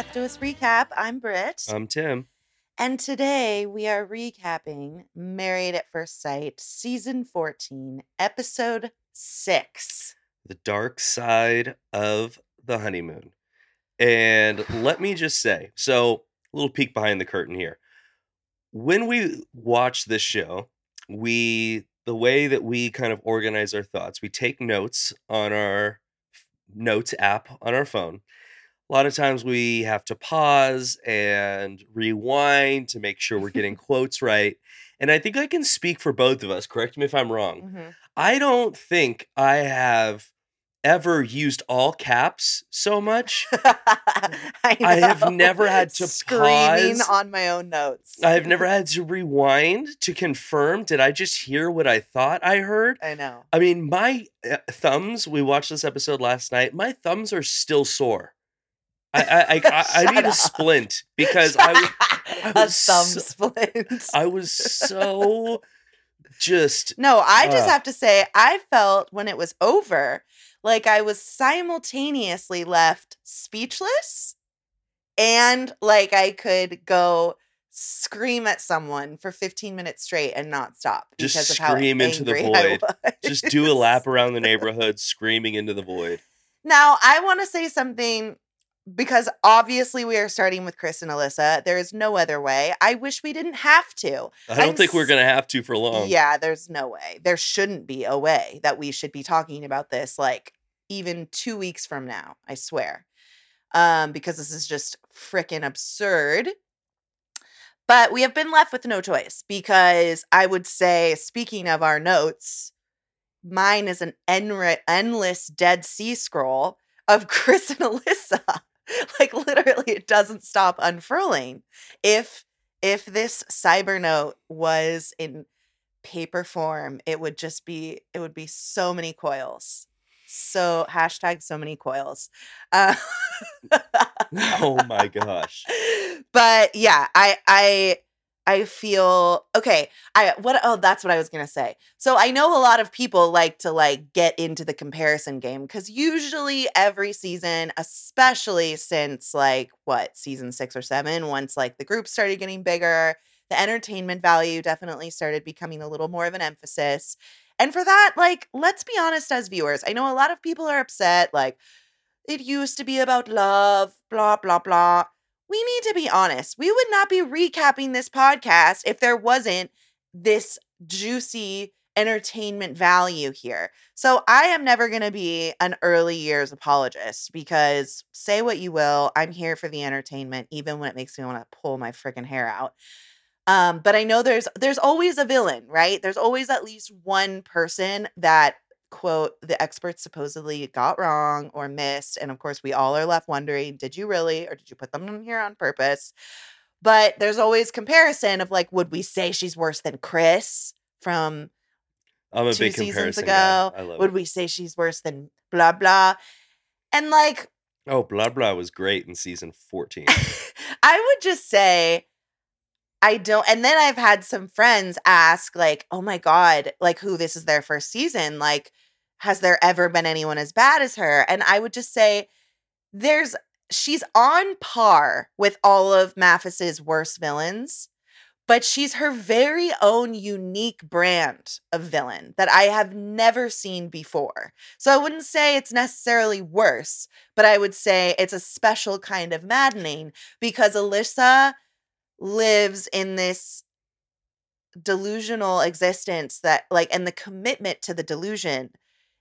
Death to Us recap. I'm Britt. I'm Tim. and today we are recapping Married at First Sight, season 14, episode 6. The dark side of the honeymoon. And let me just say so, a little peek behind the curtain here. When we watch this show, we, the way that we kind of organize our thoughts, we take notes on our notes app on our phone. A lot of times we have to pause and rewind to make sure we're getting quotes right. And I think I can speak for both of us. Correct me if I'm wrong. Mhm. I don't think I have ever used all caps so much. I, I have never had to screaming pause. on my own notes. I've never had to rewind to confirm. Did I just hear what I thought I heard? I know. I mean, my uh, thumbs. We watched this episode last night. My thumbs are still sore. I I I, I, need a splint because I was I a was thumb so- splint. I was so just No, I just Uh. have to say, I felt when it was over, like I was simultaneously left speechless and like I could go scream at someone for 15 minutes straight and not stop Just because of how scream into the angry I void. was. just do a lap around the neighborhood, screaming into the void. Now, I want to say something because obviously we are starting with Chris and Alyssa. There is no other way. I wish we didn't have to. I don't I'm think we're gonna have to for long. Yeah, there's no way. There shouldn't be a way that we should be talking about this like even 2 weeks from now, I swear. Um because this is just freaking absurd. But we have been left with no choice because I would say speaking of our notes, mine is an enri- endless dead sea scroll of Chris and Alyssa. like literally it doesn't stop unfurling. If if this cyber note was in paper form, it would just be it would be so many coils. So hashtag so many coils. Uh, Oh my gosh. but yeah, I I I feel okay. I what oh that's what I was gonna say. So I know a lot of people like to like get into the comparison game because usually every season, especially since like what season six or seven, once like the group started getting bigger, the entertainment value definitely started becoming a little more of an emphasis. And for that, like, let's be honest as viewers. I know a lot of people are upset, like, it used to be about love, blah, blah, blah. We need to be honest. We would not be recapping this podcast if there wasn't this juicy entertainment value here. So I am never going to be an early years apologist because say what you will, I'm here for the entertainment, even when it makes me want to pull my freaking hair out. Um, but I know there's there's always a villain, right? There's always at least one person that quote the experts supposedly got wrong or missed and of course we all are left wondering did you really or did you put them in here on purpose but there's always comparison of like would we say she's worse than chris from I'm a two big seasons comparison ago guy. I love would it. we say she's worse than blah blah and like Oh, blah blah was great in season 14. I would just say I don't and then I've had some friends ask like, "Oh my god, like who this is their first season, like has there ever been anyone as bad as her?" And I would just say there's she's on par with all of MAFS's worst villains, but she's her very own unique brand of villain that I have never seen before. So I wouldn't say it's necessarily worse, but I would say it's a special kind of maddening because Alyssa lives in this delusional existence that like and the commitment to the delusion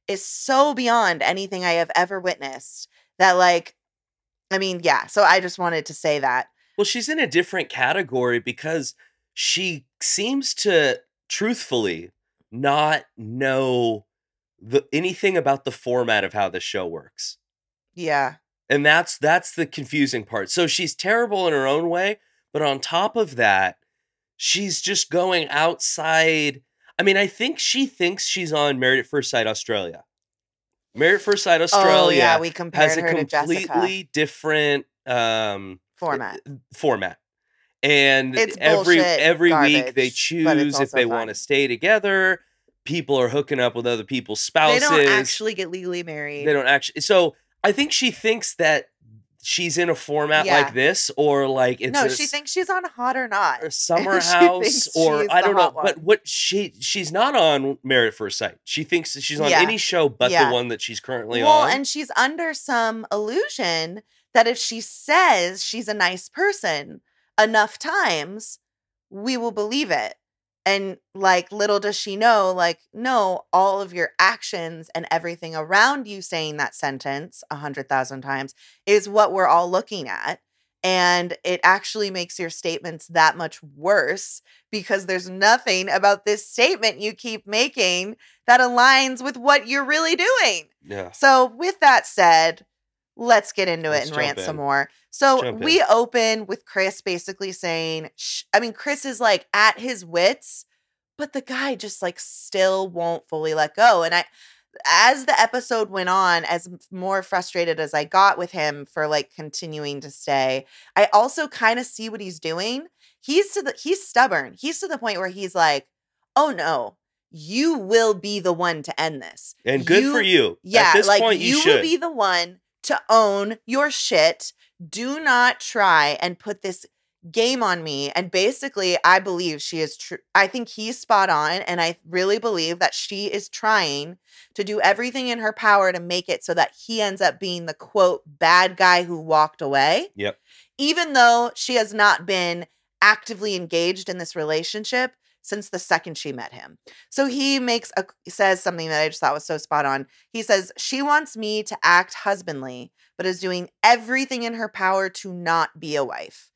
is so beyond anything I have ever witnessed that like I mean yeah so I just wanted to say that well, she's in a different category because she seems to truthfully not know the anything about the format of how the show works. yeah And that's that's the confusing part. So she's terrible in her own way, but on top of that, she's just going outside. I mean, I think she thinks she's on Married at First Sight Australia. Married at First Sight Australia oh yeah we compared has a her completely different um format format. And It's every bullshit every week they garbage, but it's choose if they fun. want to stay together. People are hooking up with other people's spouses. they don't actually get legally married They don't actually. So I think she thinks that she's in a format Yeah. like this or like it's no, a she thinks she's on Hot or Not. or summer house or I don't know, hot but what she she's not on Married at First Sight. She thinks she's on Yeah. any show but Yeah. the one that she's currently well, on. and she's under some illusion that if she says she's a nice person enough times, we will believe it. And like little does she know, like, no, all of your actions and everything around you saying that sentence a hundred thousand times is what we're all looking at. And it actually makes your statements that much worse because there's nothing about this statement you keep making that aligns with what you're really doing. yeah. So, with that said, let's get into Let's it and rant some more. So, we in. open with Chris basically saying, Shh. I mean, Chris is like at his wits, but the guy just like still won't fully let go. And I, as the episode went on, as more frustrated as I got with him for like continuing to stay, I also kind of see what he's doing. He's to the he's stubborn. He's to the point where he's like, "Oh no, you will be the one to end this." And good for you. Yeah, At this like point, you, you, will be the one to own your shit. Do not try and put this game on me. And basically, I believe she is true. I think he's spot on. And I really believe that she is trying to do everything in her power to make it so that he ends up being the quote bad guy who walked away. Yep. Even though she has not been actively engaged in this relationship since the second she met him. So he makes a says something that I just thought was so spot on. He says, She wants me to act husbandly, but is doing everything in her power to not be a wife.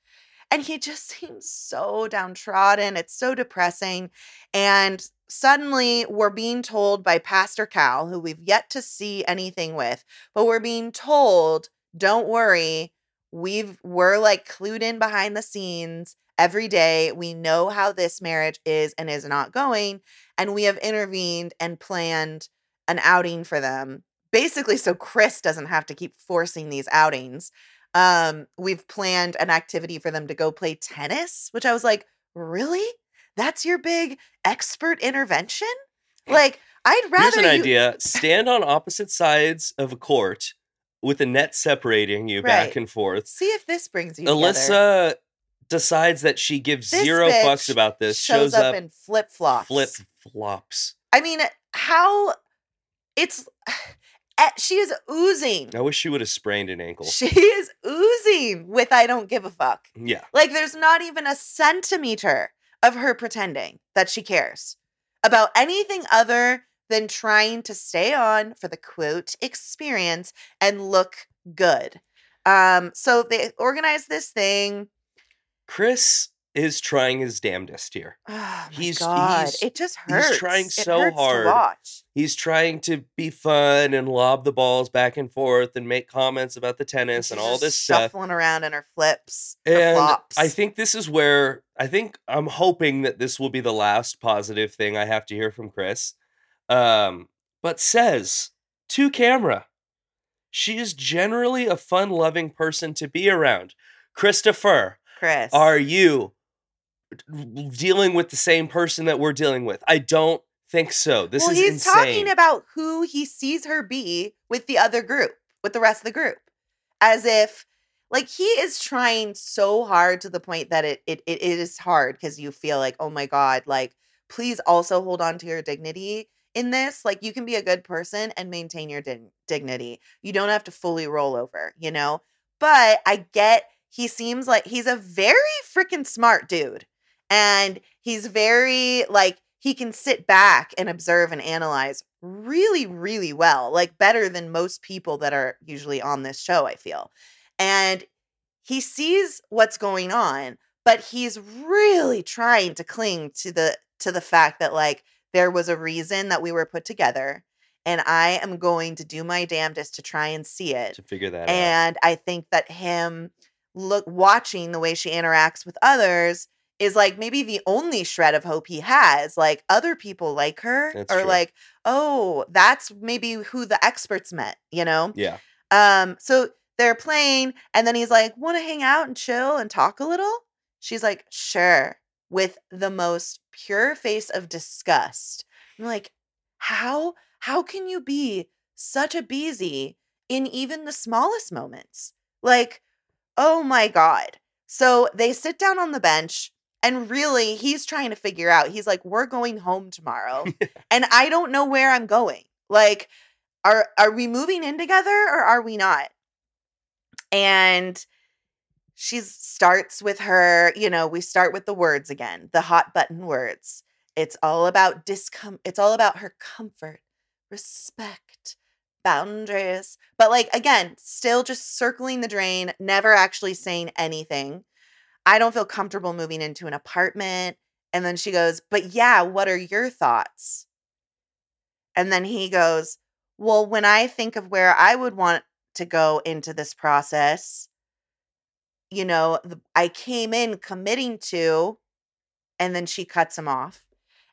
And he just seems so downtrodden. It's so depressing. And suddenly we're being told by Pastor Cal, who we've yet to see anything with, but we're being told, don't worry, we've we're like clued in behind the scenes every day. We know how this marriage is and is not going, and we have intervened and planned an outing for them. Basically, so Chris doesn't have to keep forcing these outings. Um, we've planned an activity for them to go play tennis, which I was like, really? That's your big expert intervention? Eh, like, I'd rather Here's an you- idea: stand on opposite sides of a court with a net separating you back and forth. See if this brings you uh, together. Uh, Decides that she gives This zero bitch fucks about this. shows, up, in flip flops. flip flops. I mean, how it's eh, she is oozing. I wish she would have sprained an ankle. She is oozing with I don't give a fuck. yeah. Like there's not even a centimeter of her pretending that she cares about anything other than trying to stay on for the quote experience and look good. Um so they organize this thing. Chris is trying his damnedest here. Oh my He's- god, he's- it just he's hurts. trying It so hurts hard. He's trying to be fun and lob the balls back and forth and make comments about the tennis and She's all this stuff. shuffling around in her flips, her And flops. I think this is where I think I'm hoping that this will be the last positive thing I have to hear from Chris. Um, but says to camera, she is generally a fun loving person to be around. Christopher, Chris. are you dealing with the same person that we're dealing with? I don't think so. This well, is he's insane. talking about who he sees her be with the other group, with the rest of the group, as if like he is trying so hard to the point that it it, it is hard because you feel like oh my god, like please also hold on to your dignity in this. Like you can be a good person and maintain your dig- dignity. You don't have to fully roll over, you know. But I get he seems like he's a very freaking smart dude and he's very like he can sit back and observe and analyze really really well like better than most people that are usually on this show i feel and he sees what's going on but he's really trying to cling to the to the fact that like there was a reason that we were put together and i am going to do my damnedest to try and see it to figure that out. and I think that him look watching the way she interacts with others is like maybe the only shred of hope he has. Like other people like her That's or true. like, oh, that's maybe who the experts met, you know? Yeah. Um, so they're playing, and then he's like, want to hang out and chill and talk a little? She's like, sure, with the most pure face of disgust. I'm like, how how can you be such a beezy in even the smallest moments? Like, oh my God. So they sit down on the bench, and really, he's trying to figure out. He's like, We're going home tomorrow, and I don't know where I'm going. Like, are are we moving in together or are we not? And she starts with her, you know, we start with the words again, the hot button words. It's all about discom it's all about her comfort, respect, boundaries. But like again, still just circling the drain, never actually saying anything. I don't feel comfortable moving into an apartment. And then she goes, "But yeah, what are your thoughts?" And then he goes, "Well, when I think of where I would want to go into this process, you know, the, I came in committing to, and then she cuts him off.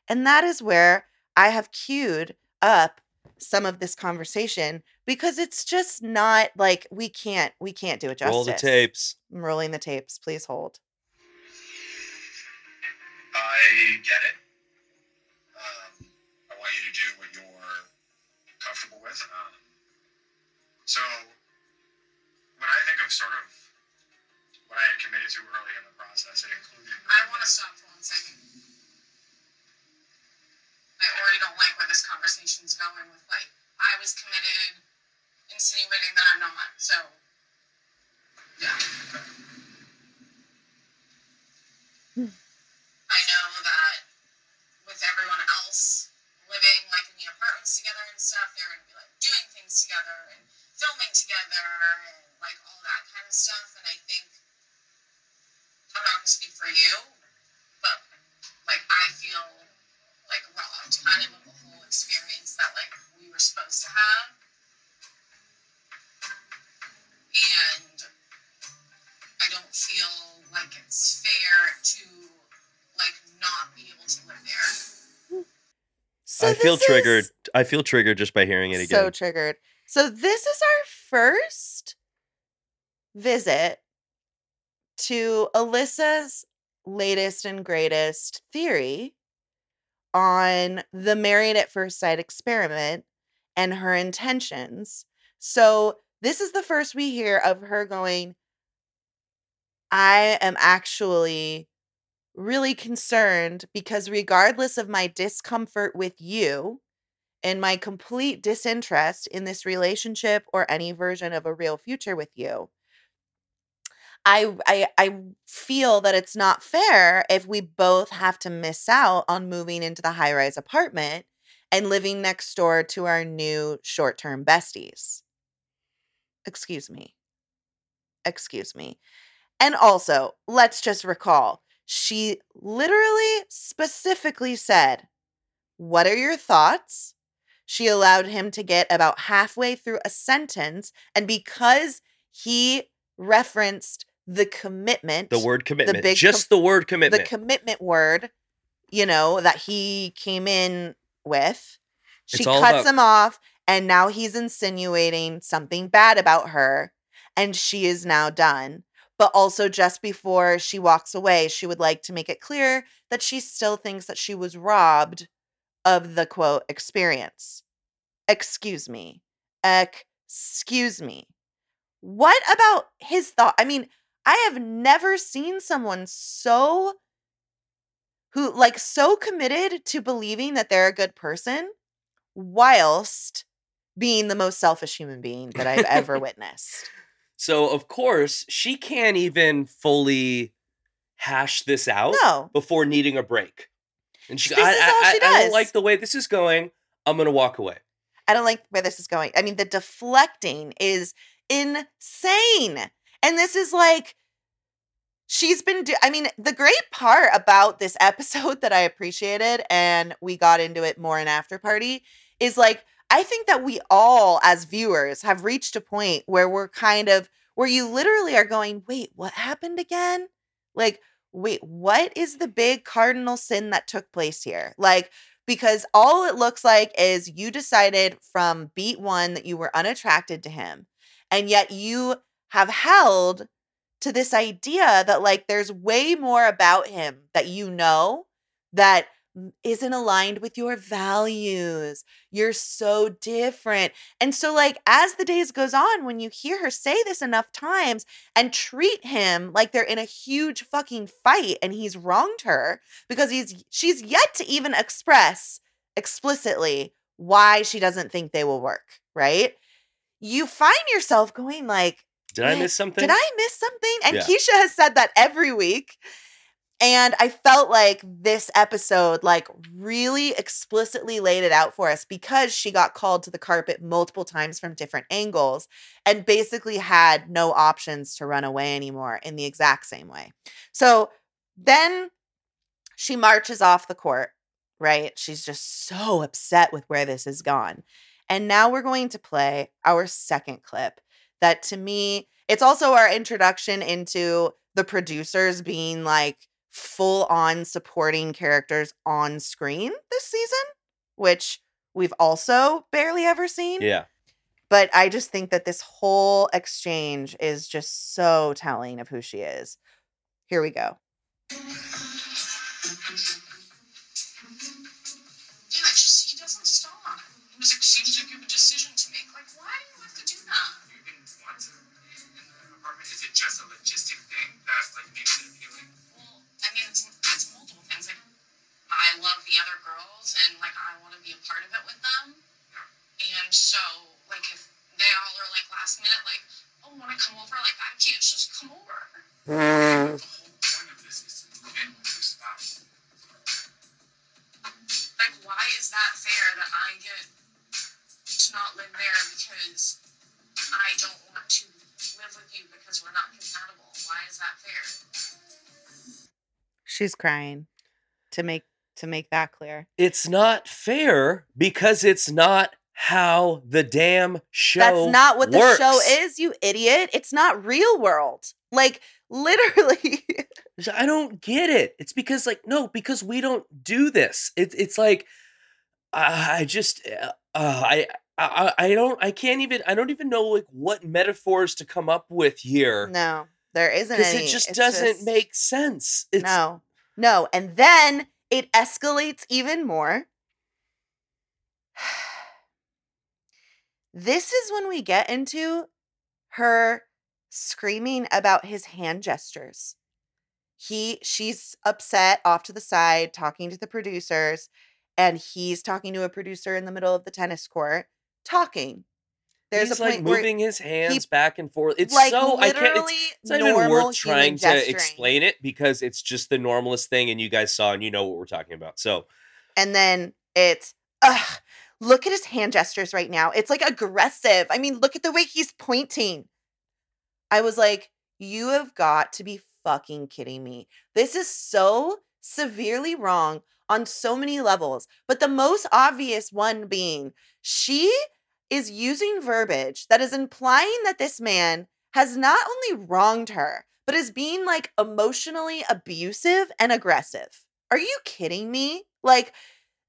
And that is where I have queued up some of this conversation because it's just not like we can't we can't do it justice. Roll the tapes. I'm rolling the tapes. Please hold. I get it. Um, I want you to do what you're comfortable with. Um, so, when I think of sort of what I had committed to early in the process, it included. I want to stop for one second. I already don't like where this going with like I was committed, insinuating that I'm not. So, yeah. Feel triggered. I feel triggered just by hearing it again. So triggered. So this is our first visit to Alyssa's latest and greatest theory on the married at first sight experiment and her intentions. So this is the first we hear of her going, I am actually really concerned because regardless of my discomfort with you and my complete disinterest in this relationship or any version of a real future with you, I I I feel that it's not fair if we both have to miss out on moving into the high-rise apartment and living next door to our new short-term besties. Excuse me. Excuse me. And also, let's just recall, she literally specifically said, "What are your thoughts?" She allowed him to get about halfway through a sentence and because he referenced the commitment The word commitment. the big just the word commitment, the commitment. commitment word, you know, that he came in with. She cuts about- him off, and now he's insinuating something bad about her, and she is now done. But also, just before she walks away, she would like to make it clear that she still thinks that she was robbed of the quote experience. Excuse me. Excuse me. What about his thought? I mean, I have never seen someone so who like so committed to believing that they're a good person whilst being the most selfish human being that I've ever witnessed. So of course she can't even fully hash this out No. before needing a break. And she, This I, is all I- she I don't does. like the way this is going. I'm gonna walk away. I don't like where this is going. I mean, the deflecting is insane. And this is like she's been do- I mean, the great part about this episode that I appreciated and we got into it more in after party is like I think that we all as viewers have reached a point where we're kind of where you literally are going, "Wait, what happened again?" Like, "Wait, what is the big cardinal sin that took place here?" Like because all it looks like is you decided from beat one that you were unattracted to him and yet you have held to this idea that like there's way more about him that you know that isn't aligned with your values. You're so different. And so like as the days goes on when you hear her say this enough times and treat him like they're in a huge fucking fight and he's wronged her because he's she's yet to even express explicitly why she doesn't think they will work, right? You find yourself going like Did I miss something? did I miss something? And Yeah. Keisha has said that every week. And I felt like this episode like really explicitly laid it out for us because she got called to the carpet multiple times from different angles and basically had no options to run away anymore in the exact same way. So then she marches off the court, right? She's just so upset with where this has gone. And now we're going to play our second clip that to me, it's also our introduction into the producers being like full on supporting characters on screen this season, which we've also barely ever seen. yeah. But I just think that this whole exchange is just so telling of who she is. Here we go. Part of it with them. And so, like, if they all are like last minute, like, oh, want to come over? Like, I can't just come over. Like, why is that fair that I get to not live there because I don't want to live with you because we're not compatible? Why is that fair? She's crying to make to make that clear. It's not fair because it's not how the damn show That's not what the show is, you idiot. It's not real world. Like literally. I don't get it. It's because like no, because we don't do this. It's it's like I I just uh, uh, I I I don't I can't even I don't even know like what metaphors to come up with here no, there isn't any. it just It's doesn't just- make sense. It's No. No. And then it escalates even more. This is when we get into her screaming about his hand gestures. He she's upset off to the side talking to the producers and he's talking to a producer in the middle of the tennis court talking. There's he's a point like moving his hands he- back and forth. It's like so I can't. It's, it's not even worth trying to gesturing. explain it because it's just the normalest thing, and you guys saw and you know what we're talking about. So and then it's ugh look at his hand gestures right now it's like aggressive i mean look at the way he's pointing i was like you have got to be fucking kidding me this is so severely wrong on so many levels but the most obvious one being she is using verbiage that is implying that this man has not only wronged her but is being like emotionally abusive and aggressive are you kidding me like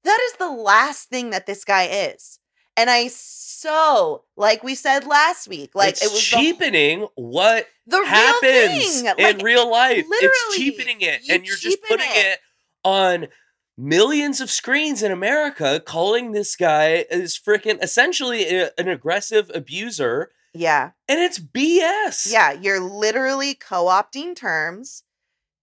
that is the last thing that this guy is. And I so, like we said last week, like it's it was the- cheapening what the, real happens thing. in Like, real life. literally, it's cheapening it, you and you're just putting it. it. on millions of screens in America, calling this guy is freaking essentially a- an aggressive abuser, yeah, and it's BS. yeah, you're literally co-opting terms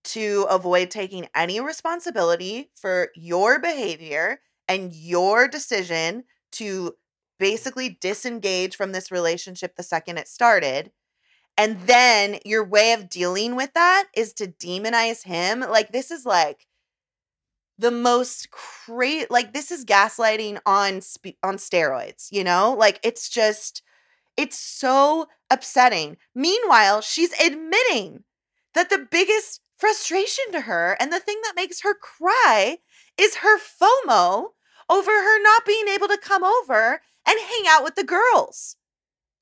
to avoid taking any responsibility for your behavior and your decision to basically disengage from this relationship the second it started. And then your way of dealing with that is to demonize him. Like this is like the most cra like this is gaslighting on on steroids, you know? Like it's just it's so upsetting. Meanwhile, she's admitting that the biggest frustration to her and the thing that makes her cry is her FOMO over her not being able to come over and hang out with the girls.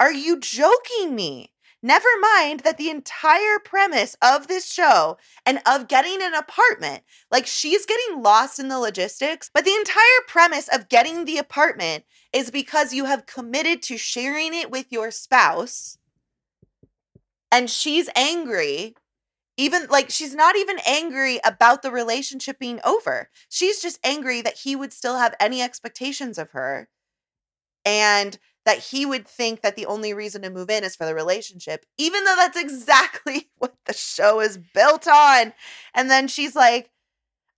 Are you joking me? Never mind that the entire premise of this show and of getting an apartment, like she's getting lost in the logistics, but the entire premise of getting the apartment is because you have committed to sharing it with your spouse and she's angry Even like she's not even angry about the relationship being over. She's just angry that he would still have any expectations of her and that he would think that the only reason to move in is for the relationship, even though that's exactly what the show is built on. And then she's like,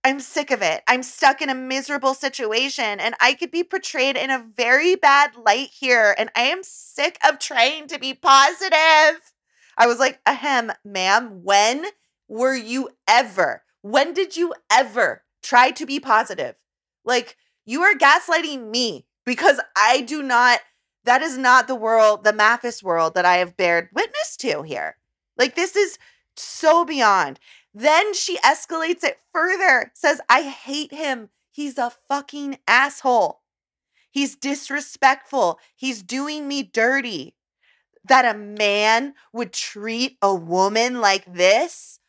I'm sick of it. I'm stuck in a miserable situation and I could be portrayed in a very bad light here. And I am sick of trying to be positive. I was like, ahem, ma'am, when were you ever, when did you ever try to be positive? Like, you are gaslighting me because I do not, that is not the world, the MAFS world that I have bared witness to here. Like, this is so beyond. Then she escalates it further, says, I hate him. He's a fucking asshole. He's disrespectful. He's doing me dirty. That a man would treat a woman like this?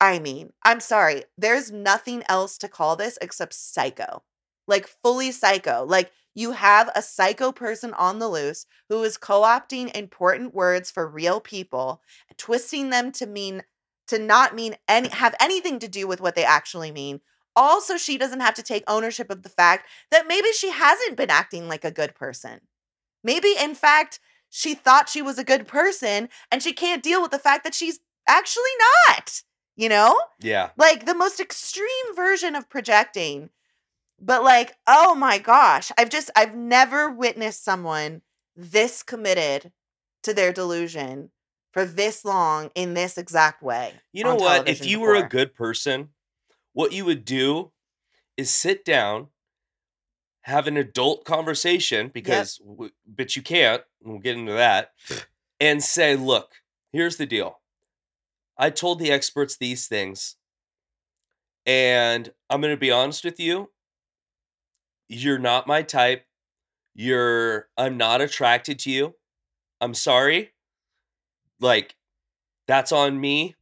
I mean, I'm sorry. There's nothing else to call this except psycho. Like, fully psycho. Like, you have a psycho person on the loose who is co opting important words for real people, twisting them to mean to not mean any have anything to do with what they actually mean. Also, she doesn't have to take ownership of the fact that maybe she hasn't been acting like a good person. Maybe in fact, she thought she was a good person and she can't deal with the fact that she's actually not. You know? Yeah. Like the most extreme version of projecting. But like, oh my gosh, I've just I've never witnessed someone this committed to their delusion for this long in this exact way. You know what? If you were a good person, what you would do is sit down, have an adult conversation because, w- but you can't. and We'll get into that, and say, "Look, here's the deal. I told the experts these things, and I'm going to be honest with you. You're not my type. You're. I'm not attracted to you. I'm sorry. Like, that's on me.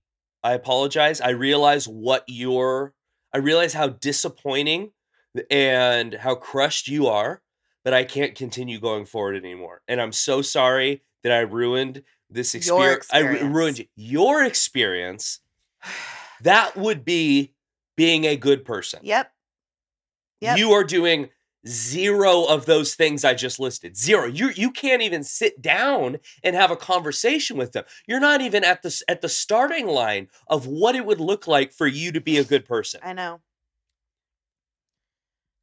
I apologize. I realize what you're I realize how disappointing and how crushed you are that I can't continue going forward anymore. And I'm so sorry that I ruined this Your experience. I ru- ruined your experience. That would be being a good person. Yep. Yep. You are doing zero of those things I just listed. Zero. You you can't even sit down and have a conversation with them. You're not even at the at the starting line of what it would look like for you to be a good person. I know.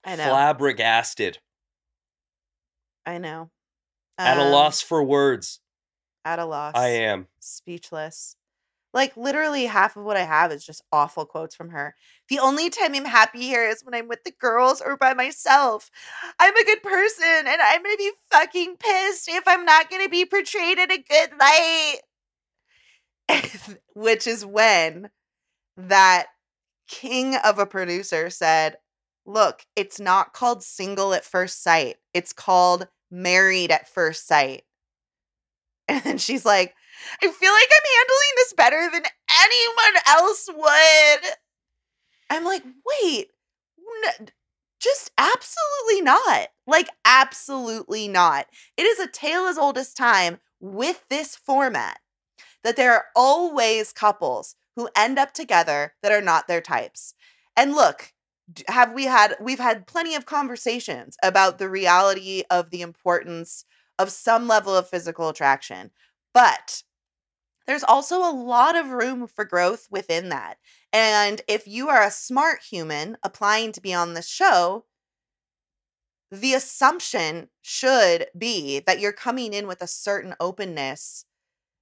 I know. Flabbergasted, I know. at a Um, loss for words. At a loss. I am. speechless. Like literally half of what I have is just awful quotes from her. The only time I'm happy here is when I'm with the girls or by myself. I'm a good person and I'm going to be fucking pissed if I'm not going to be portrayed in a good light. Which is when that king of a producer said, "Look, it's not called single at first sight. It's called married at first sight." And she's like, I feel like I'm handling this better than anyone else would. I'm like, wait, n- just absolutely not. Like, absolutely not. It is a tale as old as time with this format that there are always couples who end up together that are not their types. And look, have we had we've had plenty of conversations about the reality of the importance of some level of physical attraction. But there's also a lot of room for growth within that. And if you are a smart human applying to be on this show, the assumption should be that you're coming in with a certain openness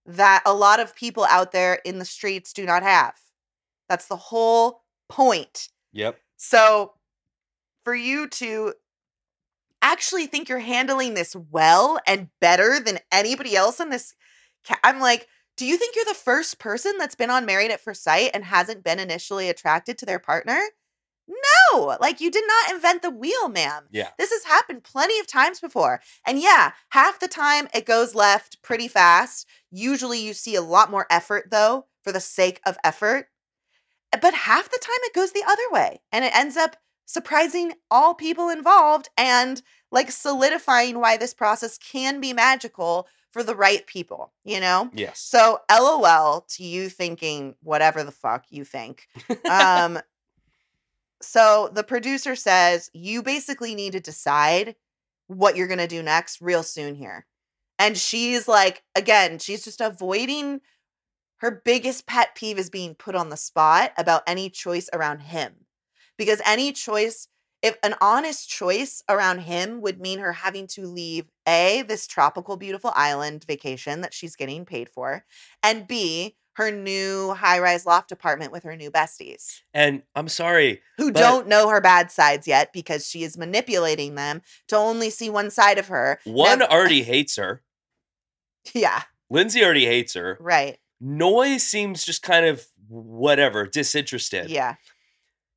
that a lot of people out there in the streets do not have. That's the whole point. Yep. So for you to actually think you're handling this well and better than anybody else in this ca- I'm like, do you think you're the first person that's been on Married at First Sight and hasn't been initially attracted to their partner? No, like you did not invent the wheel, ma'am. Yeah. This has happened plenty of times before. And yeah, half the time it goes left pretty fast. Usually you see a lot more effort though, for the sake of effort. But half the time it goes the other way and it ends up surprising all people involved and like solidifying why this process can be magical for the right people, you know? Yes. So, LOL to you thinking whatever the fuck you think. Um, so the producer says you basically need to decide what you're going to do next real soon here. And she's like, again, she's just avoiding her biggest pet peeve is being put on the spot about any choice around him. Because any choice, if an honest choice around him would mean her having to leave A, this tropical, beautiful island vacation that she's getting paid for, and B, her new high rise loft apartment with her new besties And I'm sorry, who don't know her bad sides yet because she is manipulating them to only see one side of her. one Nev- already hates her. yeah, Lindsey already hates her. right. Noi seems just kind of whatever, disinterested. Yeah,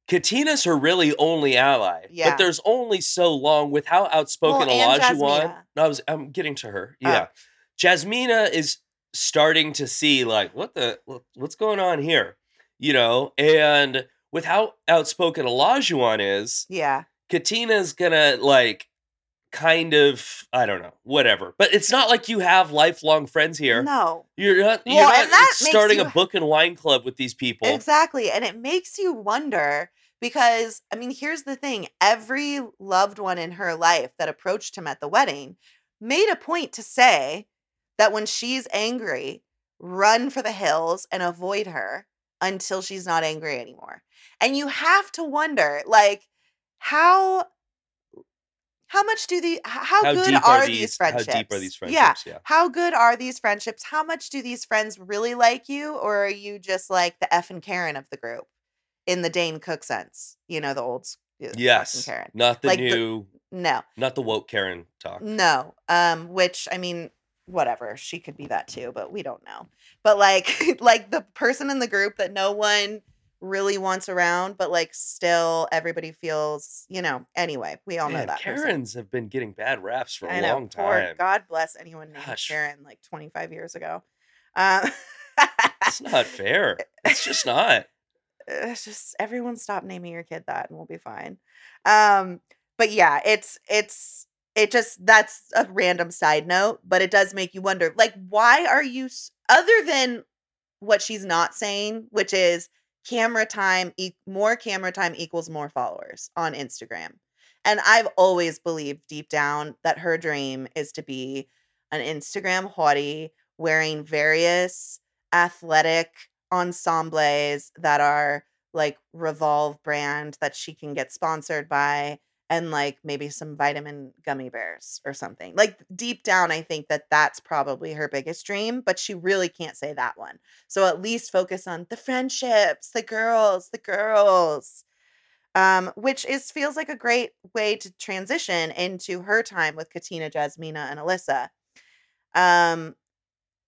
Katina's her really only ally. Yeah. But there's only so long with how outspoken Well, Olajuwon. No, I was I'm getting to her. Oh. Yeah. Jasmina is starting to see like what the what's going on here. You know, and with how outspoken Olajuwon is, yeah. Katina's gonna like kind of I don't know, whatever. But it's not like you have lifelong friends here. No, You're not you're Well, not that starting you- a book and wine club with these people. exactly. And it makes you wonder because, I mean, here's the thing every loved one in her life that approached him at the wedding made a point to say that when she's angry, run for the hills and avoid her until she's not angry anymore. And you have to wonder, like, how how much do the h- how, good deep are, these, friendships? How deep are these Yeah. friendships? Yeah. How good are these friendships? How much do these friends really like you, or are you just like the F and Karen of the group in the Dane Cook sense? You know, the old uh, Yes. Karen. Not the Like the- new No, not the woke Karen talk. no. Um, which I mean, whatever. She could be that too, but we don't know. But like, like the person in the group that no one really wants around, but like still everybody feels, you know. Anyway, we all know Man, that. person. Karens have been getting bad raps for a I know, long poor- time. God bless anyone named Gosh. Karen like 25 years ago. Um, It's not fair. It's just not. it's just everyone stop naming your kid that and we'll be fine. Um, but yeah, it's it's it just that's a random side note, but it does make you wonder like why are you other than what she's not saying, which is camera time e- more camera time equals more followers on Instagram. And I've always believed deep down that her dream is to be an Instagram hottie wearing various athletic ensembles that are like Revolve brand that she can get sponsored by and like maybe some vitamin gummy bears or something. Like deep down I think that that's probably her biggest dream, but she really can't say that one. So at least focus on the friendships, the girls, the girls. Um, which is feels like a great way to transition into her time with Katina, Jasmina, and Alyssa. Um,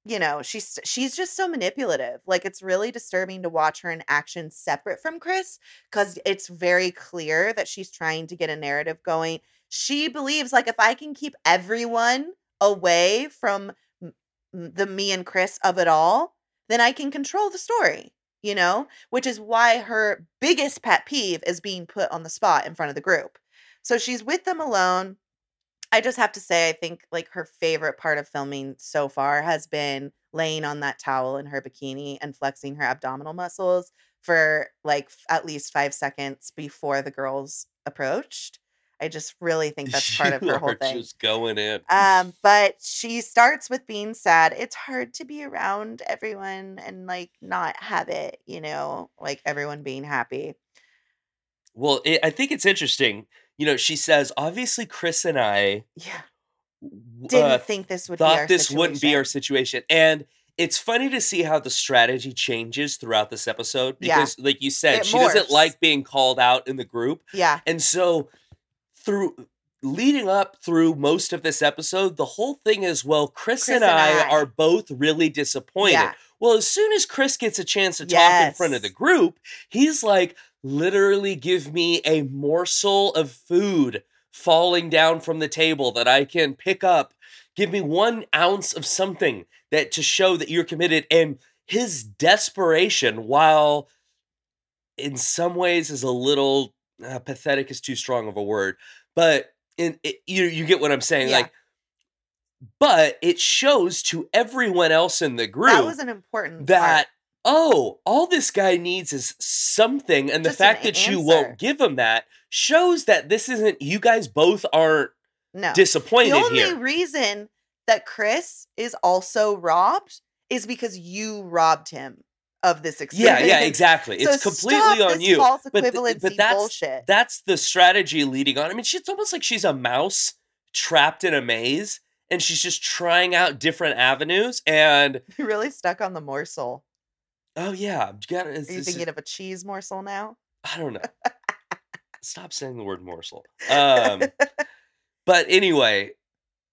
you know, she's she's just so manipulative. Like it's really disturbing to watch her in action separate from Chris because it's very clear that she's trying to get a narrative going. She believes like if I can keep everyone away from the me and Chris of it all, then I can control the story, you know? Which is why her biggest pet peeve is being put on the spot in front of the group. So she's with them alone. I just have to say, I think like her favorite part of filming so far has been laying on that towel in her bikini and flexing her abdominal muscles for like f- at least five seconds before the girls approached. I just really think that's part of her whole thing. Just going in. Um, but she starts with being sad. It's hard to be around everyone and like not have it, you know, like everyone being happy. well, it, I think it's interesting. You know, she says, obviously, Chris and I Yeah. Didn't uh, think this would be our thought this wouldn't be our situation. situation. And it's funny to see how the strategy changes throughout this episode Yeah. because, like you said, It she doesn't like being called out in the group. Yeah. And so, through leading up through most of this episode, the whole thing is well, Chris, Chris and, and I, I. are both really disappointed. Yeah. Well, as soon as Chris gets a chance to talk in front of the group, he's like, literally give me a morsel of food falling down from the table that I can pick up. Give me one ounce of something that to show that you're committed. And his desperation, while in some ways is a little uh, pathetic, is too strong of a word, but in it, you you get what I'm saying. Yeah. Like but it shows to everyone else in the group that was an important that part. Oh all this guy needs is something and the Just an fact that you won't give him that shows that this isn't you guys both aren't no. disappointed the only here reason that Chris is also robbed is because you robbed him of this experience. yeah yeah, exactly So it's completely on you False But th- equivalency but that's- bullshit. that's the strategy leading on i mean she's almost like she's a mouse trapped in a maze and she's just trying out different avenues and You're really stuck on the morsel. Oh yeah you gotta, Are you thinking of a cheese morsel now? i don't know stop saying the word morsel um But anyway,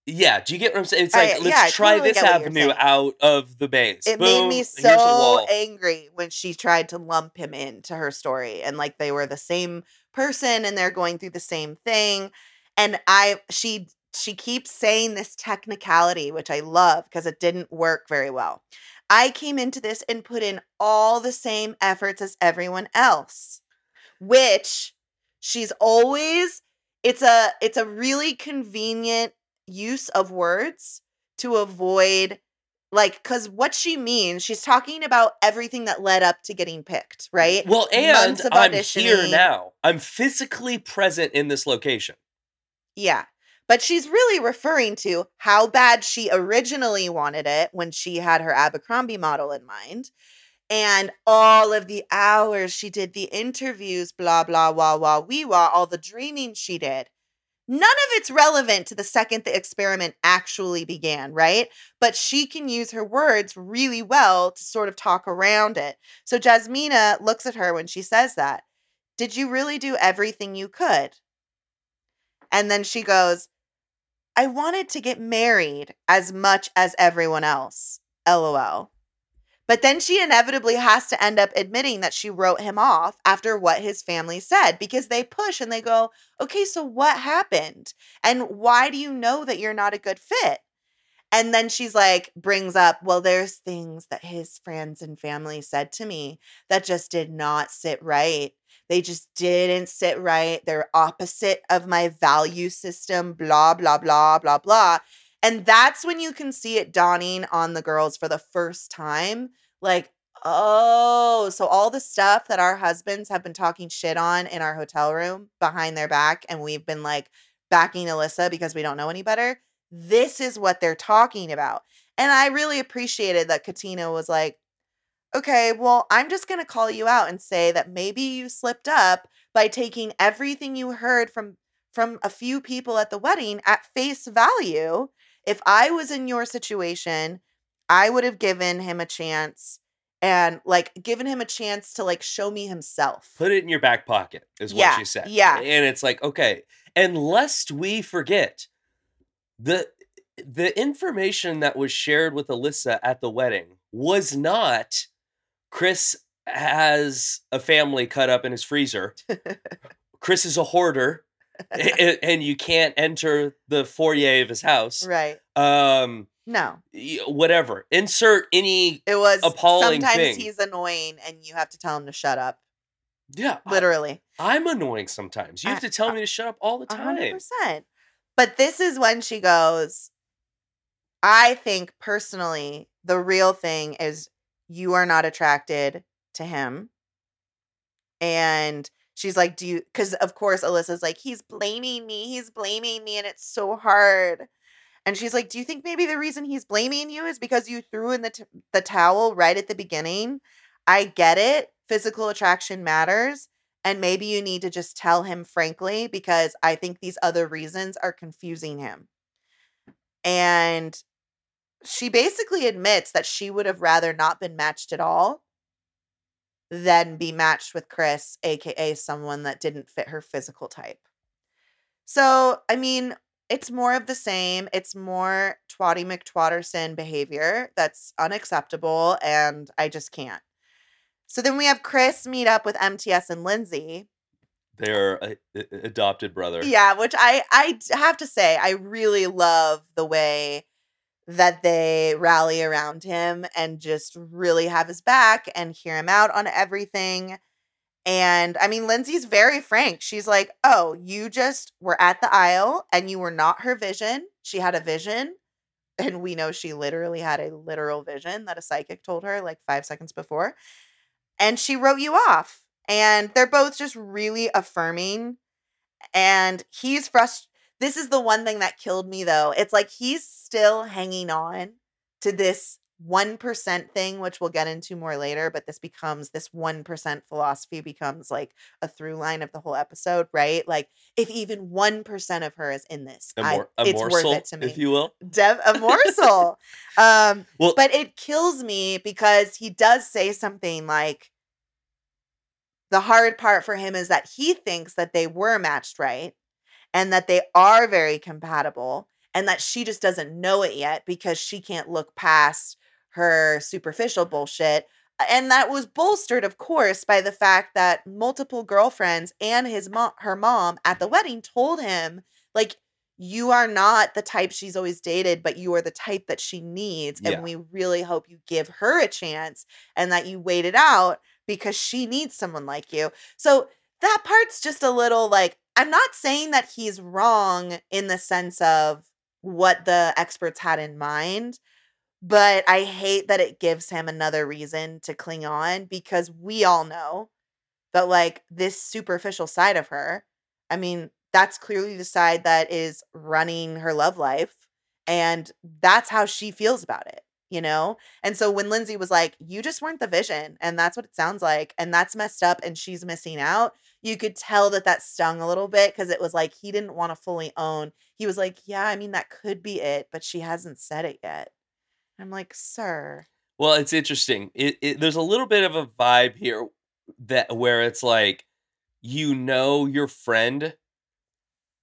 yeah. Do you get what I'm saying? It's I- like let's yeah, try totally this avenue out of the base. It Boom, made me and here's the so angry when she tried to lump him into her story and like they were the same person and they're going through the same thing. And I she she keeps saying this technicality, which I love because it didn't work very well. I came into this and put in all the same efforts as everyone else, which she's always it's a it's a really convenient use of words to avoid like because what she means she's talking about everything that led up to getting picked right Well, and I'm here now. I'm physically present in this location. yeah but she's really referring to how bad she originally wanted it when she had her abercrombie model in mind and all of the hours she did the interviews blah blah wah wah wee wah all the dreaming she did. None of it's relevant to the second the experiment actually began right? But she can use her words really well to sort of talk around it. So jasmina looks at her when she says that. Did you really do everything you could? And then she goes i wanted to get married as much as everyone else lol but then she inevitably has to end up admitting that she wrote him off after what his family said because they push and they go, okay, so what happened? And why do you know that you're not a good fit? And then she's like, brings up, well, there's things that his friends and family said to me that just did not sit right. They just didn't sit right. They're opposite of my value system, blah, blah, blah, blah, blah. And that's when you can see it dawning on the girls for the first time. Like, oh, so all the stuff that our husbands have been talking shit on in our hotel room behind their back, and we've been like backing Alyssa because we don't know any better. This is what they're talking about. And I really appreciated that Katina was like, okay, well, I'm just going to call you out and say that maybe you slipped up by taking everything you heard from from a few people at the wedding at face value. If I was in your situation, I would have given him a chance and like given him a chance to like show me himself. Put it in your back pocket, is Yeah, what she said. yeah. And it's like, okay. And lest we forget, the the information that was shared with Alyssa at the wedding was not Chris has a family cut up in his freezer. Chris is a hoarder. and you can't enter the foyer of his house. right. Um, No. whatever. Insert any. It was Appalling sometimes thing. he's annoying and you have to tell him to shut up. Yeah, Literally. I'm annoying sometimes. You have I- to tell me to shut up all the time. percent. But this is when she goes, I think personally, the real thing is you are not attracted to him. And she's like, Do you? Because, of course, Alyssa's like, He's blaming me. He's blaming me. And it's so hard. And she's like, Do you think maybe the reason he's blaming you is because you threw in the, t- the towel right at the beginning? I get it. Physical attraction matters. And maybe you need to just tell him frankly, because I think these other reasons are confusing him. And she basically admits that she would have rather not been matched at all than be matched with Chris, aka someone that didn't fit her physical type. So, I mean, it's more of the same. It's more Twatty McTwatterson behavior that's unacceptable, and I just can't. So then we have Chris meet up with MTS and Lindsey. Their uh, adopted brother. Yeah, which I I have to say I really love the way that they rally around him and just really have his back and hear him out on everything. And I mean, Lindsey's very frank. She's like, "Oh, you just were at the aisle and you were not her vision. She had a vision and we know she literally had a literal vision that a psychic told her like five seconds before. And she wrote you off. And they're both just really affirming. And he's frustrated. This is the one thing that killed me though. It's like he's still hanging on to this 1% thing, which we'll get into more later, but this becomes this 1% philosophy becomes like a through line of the whole episode, right? Like, if even 1% of her is in this, I- mor- it's morsel, worth it to me. if you will. Dev- a morsel. um, Well, but it kills me because he does say something like, the hard part for him is that he thinks that they were matched right and that they are very compatible and that she just doesn't know it yet because she can't look past her superficial bullshit and that was bolstered of course by the fact that multiple girlfriends and his mom her mom at the wedding told him like you are not the type she's always dated but you are the type that she needs and Yeah. we really hope you give her a chance and that you wait it out because she needs someone like you so that part's just a little like i'm not saying that he's wrong in the sense of what the experts had in mind but I hate that it gives him another reason to cling on because we all know that, like, this superficial side of her, I mean, that's clearly the side that is running her love life. And that's how she feels about it, you know? And so when Lindsey was like, you just weren't the vision, and that's what it sounds like, and that's messed up, and she's missing out, you could tell that that stung a little bit because it was like he didn't want to fully own. He was like, yeah, I mean, that could be it, but she hasn't said it yet. I'm like, sir. Well, it's interesting. It, it there's a little bit of a vibe here that where it's like you know your friend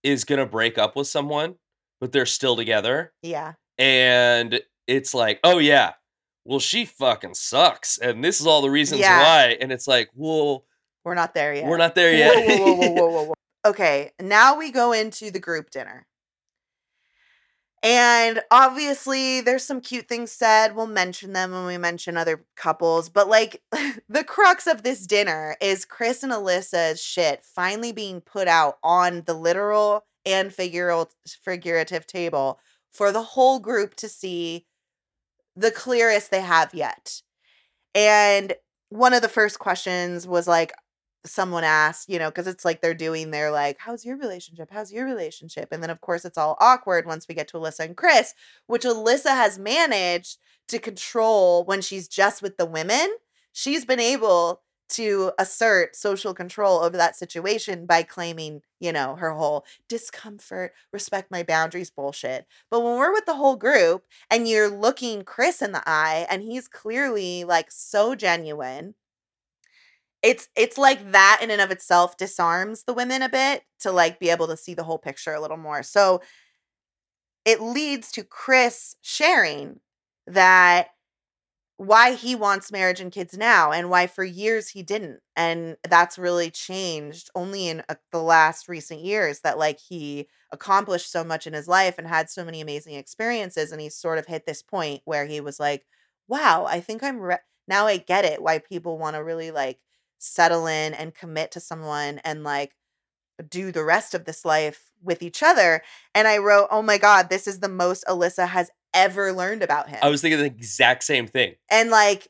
is going to break up with someone, but they're still together Yeah. and it's like, "Oh yeah. Well, she fucking sucks and this is all the reasons Yeah. why." And it's like, "Well, We're not there yet. we're not there yet." whoa, whoa, whoa, whoa, whoa, whoa. Okay, now we go into the group dinner. And obviously, there's some cute things said. We'll mention them when we mention other couples. But, like, the crux of this dinner is Chris and Alyssa's shit finally being put out on the literal and figural, figurative table for the whole group to see the clearest they have yet. And one of the first questions was like, someone asked, you know, because it's like they're doing their like, how's your relationship? How's your relationship? And then of course it's all awkward once we get to Alyssa and Chris, which Alyssa has managed to control when she's just with the women. She's been able to assert social control over that situation by claiming, you know, her whole discomfort, respect my boundaries bullshit. But when we're with the whole group and you're looking Chris in the eye and he's clearly like so genuine it's it's like that in and of itself disarms the women a bit to like be able to see the whole picture a little more so it leads to chris sharing that why he wants marriage and kids now and why for years he didn't and that's really changed only in uh, the last recent years that like he accomplished so much in his life and had so many amazing experiences and he sort of hit this point where he was like wow i think i'm re- now i get it why people want to really like settle in and commit to someone and like do the rest of this life with each other. And I wrote, oh my God, this is the most Alyssa has ever learned about him. I was thinking the exact same thing. and like,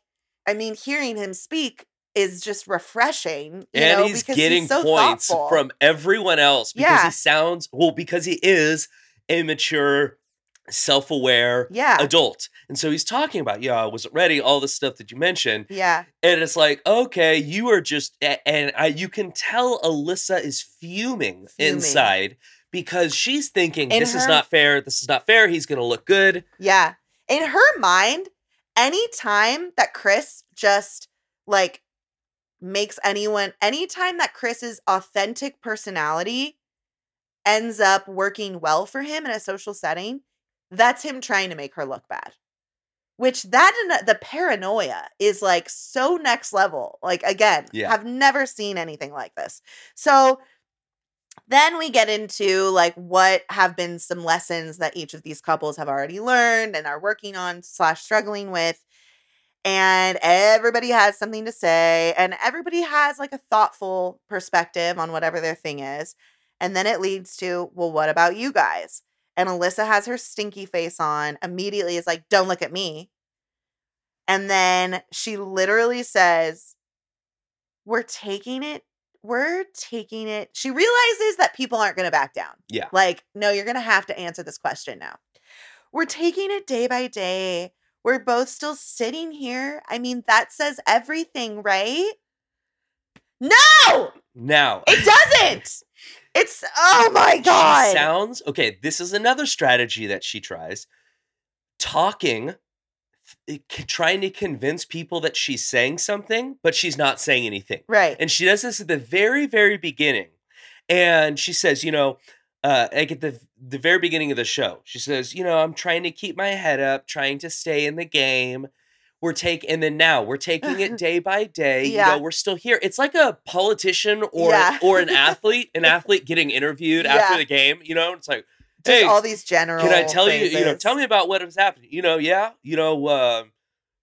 I mean, hearing him speak is just refreshing. You and know, he's because getting he's so points thoughtful. from everyone else because Yeah. he sounds well because he is a mature self-aware yeah, adult and so he's talking about yeah i wasn't ready all the stuff that you mentioned yeah, and it's like okay you are just and I, you can tell alyssa is fuming, Fuming. inside because she's thinking In this is not fair this is not fair he's gonna look good yeah. In her mind, any time that Chris just like makes anyone, anytime that Chris's authentic personality ends up working well for him in a social setting, that's him trying to make her look bad. Which that and the paranoia is like so next level. Like again, Yeah. have never seen anything like this. So then we get into like what have been some lessons that each of these couples have already learned and are working on slash struggling with and everybody has something to say and everybody has like a thoughtful perspective on whatever their thing is and then it leads to well what about you guys and Alyssa has her stinky face on, immediately is like, Don't look at me. And then she literally says, We're taking it. We're taking it. She realizes that people aren't going to back down. Yeah. Like, no, you're going to have to answer this question now. We're taking it day by day. We're both still sitting here. I mean, that says everything, right? No, No. it doesn't. It's, oh my God. She sounds okay. This is another strategy that she tries. Talking, trying to convince people that she's saying something, but she's not saying anything. right. And she does this at the very, very beginning. And she says, you know, uh, like at the the very beginning of the show, she says, you know, I'm trying to keep my head up, trying to stay in the game. We're taking, and then now we're taking it day by day. Yeah. You know, we're still here. It's like a politician or Yeah. or an athlete, an athlete getting interviewed after the game. You know, it's like, Just hey, all these general. can I tell you? You know, tell me about what was happening. You know, yeah, you know, um,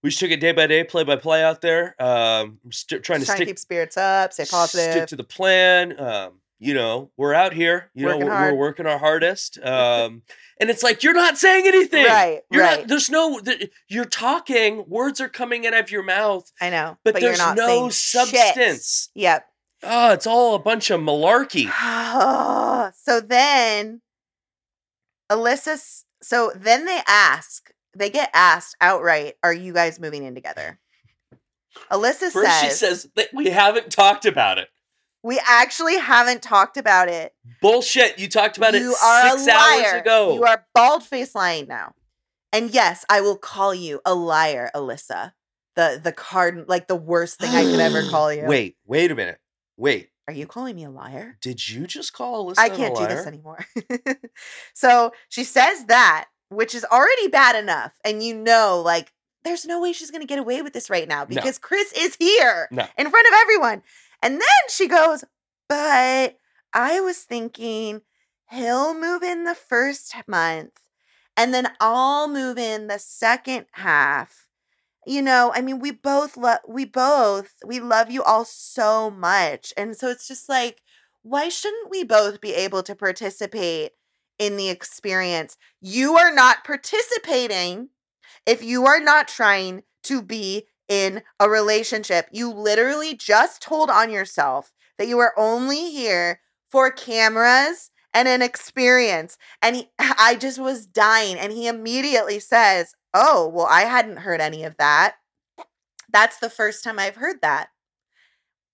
we just took it day by day, play by play out there. Um, st- trying to Trying to stick keep spirits up, stay positive. stick to the plan. Um, you know, we're out here. You Working know, we're, we're working our hardest. Um, and it's like you're not saying anything. Right, You're right. not. There's no. You're talking. Words are coming out of your mouth, I know, but, you're there's not no saying shit. substance. Yep. Oh, it's all a bunch of malarkey. so then Alyssa so then they ask, they get asked outright, are you guys moving in together? Alyssa First, says, she says that we haven't talked about it. we actually haven't talked about it. Bullshit. You talked about you it are six a liar. hours ago. You are bald face lying now. And yes, I will call you a liar, Alyssa. The the card like the worst thing I could ever call you. Wait, wait a minute. Wait, Are you calling me a liar? did you just call Alyssa I can't do this anymore. so she says that, which is already bad enough. And you know, like, there's no way she's going to get away with this right now because Chris is here No. in front of everyone. And then she goes, But I was thinking he'll move in the first month and then I'll move in the second half. You know, I mean, we both love, we both, we love you all so much. And so it's just like, why shouldn't we both be able to participate in the experience? You are not participating if you are not trying to be in a relationship. You literally just told on yourself that you are only here for cameras and an experience. And he, I just was dying. And he immediately says, Oh, well, I hadn't heard any of that. That's the first time I've heard that.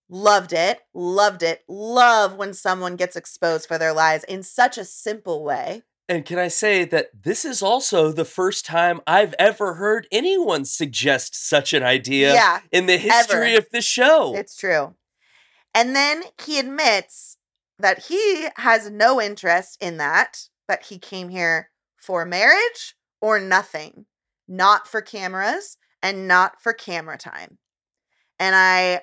Loved it. Loved it. Love when someone gets exposed for their lies in such a simple way. And can I say that this is also the first time I've ever heard anyone suggest such an idea Yeah, in the history ever. of the show? it's true. And then he admits that he has no interest in that, that he came here for marriage or nothing, not for cameras and not for camera time. And I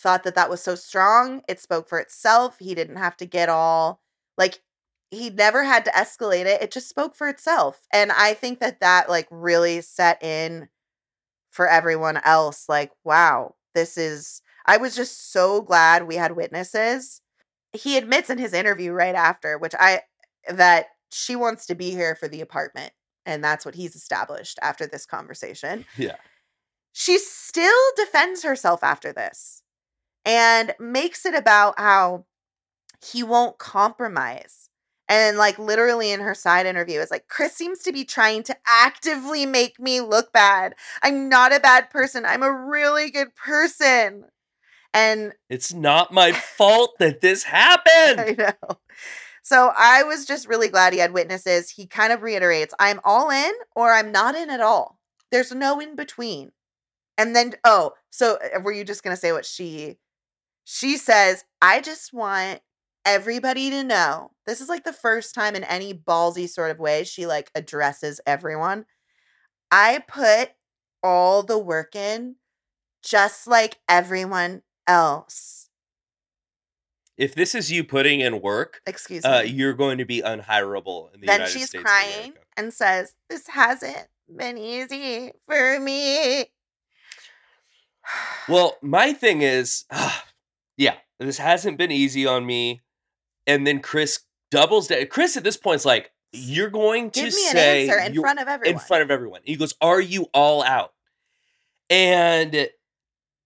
thought that that was so strong. It spoke for itself. He didn't have to get all like he never had to escalate it. It just spoke for itself. And I think that that like really set in for everyone else like wow, this is I was just so glad we had witnesses. He admits in his interview right after, which I that she wants to be here for the apartment and that's what he's established after this conversation yeah. she still defends herself after this and makes it about how he won't compromise. And like literally in her side interview, is like, Chris seems to be trying to actively make me look bad. I'm not a bad person. I'm a really good person. And It's not my fault that this happened. I know. So I was just really glad he had witnesses. He kind of reiterates, I'm all in or I'm not in at all. There's no in between. And then oh, so uh, were you just going to say what she she says, I just want everybody to know. This is like the first time in any ballsy sort of way she like addresses everyone. I put all the work in just like everyone else. If this is you putting in work, Excuse uh, me. you're going to be unhireable in the then United she's States crying and says, This hasn't been easy for me. Well, my thing is, yeah, this hasn't been easy on me. And then Chris doubles down. Chris at this point is like, You're going to Give me an say answer in front of everyone. in front of everyone. He goes, "Are you all out?" And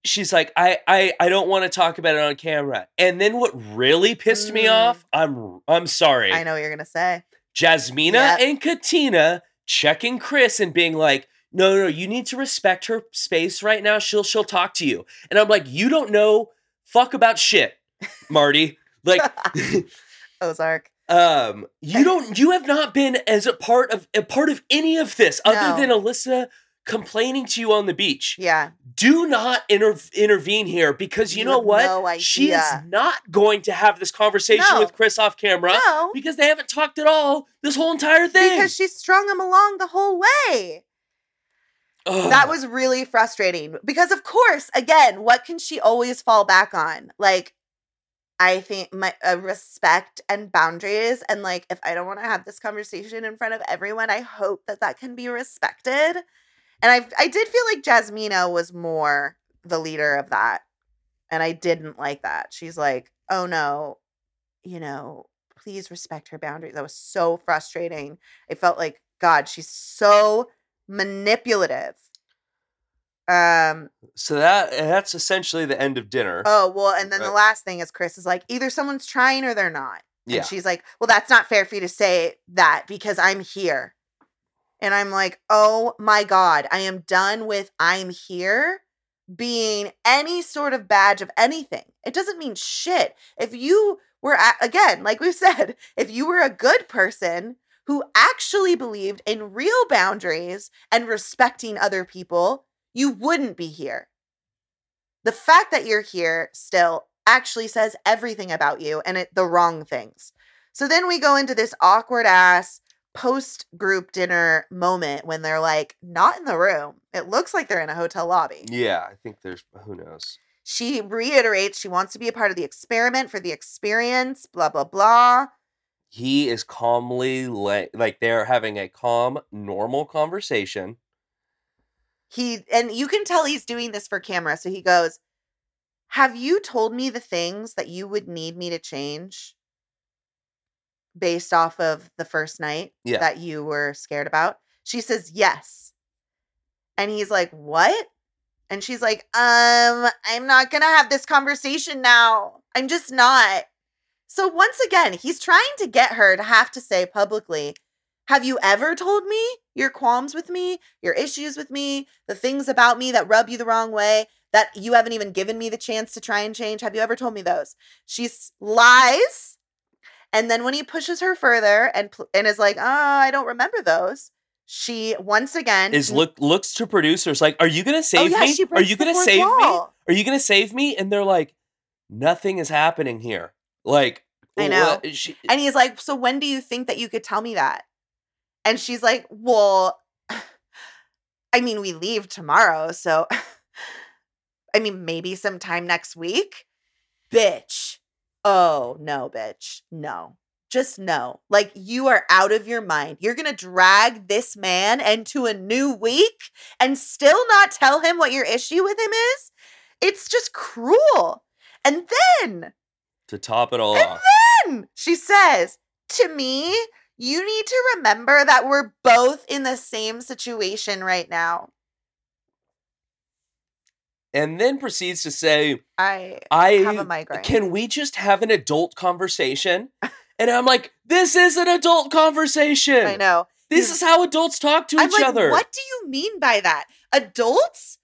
she's like, "I I I don't want to talk about it on camera." And then what really pissed me Mm. off, I'm I'm sorry. I know what you're gonna say. Jasmina Yep. and Katina checking Chris and being like, "No, no, you need to respect her space right now. She'll she'll talk to you." And I'm like, "You don't know fuck about shit, Marty." Like Ozark. um you don't you have not been as a part of a part of any of this No. other than Alyssa complaining to you on the beach. Yeah. Do not inter- intervene here because you, You know what? no She is not going to have this conversation No. with Chris off camera No. because they haven't talked at all this whole entire thing. Because she strung him along the whole way. That was really frustrating because, of course, again, what can she always fall back on? Like, I think my uh, respect and boundaries, and like, if I don't want to have this conversation in front of everyone, I hope that that can be respected. And I, I did feel like Jasmina was more the leader of that, and I didn't like that. She's like, "Oh no, you know, please respect her boundaries." That was so frustrating. I felt like God, she's so manipulative. Um. so that that's essentially the end of dinner. Oh well, and then the last thing is Chris is like, either someone's trying or they're not. yeah. And she's like, well, that's not fair for you to say that because I'm here. And I'm like, oh my god, I am done with I'm here being any sort of badge of anything. It doesn't mean shit. If you were a- again, like we've said, if you were a good person who actually believed in real boundaries and respecting other people, you wouldn't be here. The fact that you're here still actually says everything about you and it, the wrong things. So then we go into this awkward ass post group dinner moment when they're like not in the room. It looks like they're in a hotel lobby. yeah, I think there's who knows. She reiterates she wants to be a part of the experiment for the experience, blah, blah, blah. He is calmly la- like they're having a calm, normal conversation. He, and you can tell he's doing this for camera. So he goes, Have you told me the things that you would need me to change based off of the first night Yeah. that you were scared about? She says, Yes. And he's like, What? And she's like, Um, I'm not going to have this conversation now. I'm just not. So once again, he's trying to get her to have to say publicly, Have you ever told me your qualms with me, your issues with me, the things about me that rub you the wrong way? That you haven't even given me the chance to try and change. Have you ever told me those? She lies. And then when he pushes her further and pl- and is like, "Oh, I don't remember those." She once again Is look looks to producers like, "Are you gonna Oh save yeah, me? Are you gonna fourth save me? Are you gonna save me?" And they're like, "Nothing is happening here." Like, I know. She, And he's like, "So when do you think that you could tell me that?" And she's like, "Well, I mean, we leave tomorrow, so I mean, maybe sometime next week." Bitch. Oh, no, bitch. No. Just no. Like you are out of your mind. You're going to drag this man into a new week and still not tell him what your issue with him is? It's just cruel. And then to top it all and off. then she says, To me, you need to remember that we're both in the same situation right now. And then proceeds to say, I "I have a migraine. can we just have an adult conversation?" And I'm like, "This is an adult conversation. I know. This is how adults talk to I'm each like, other." what do you mean by that? Adults?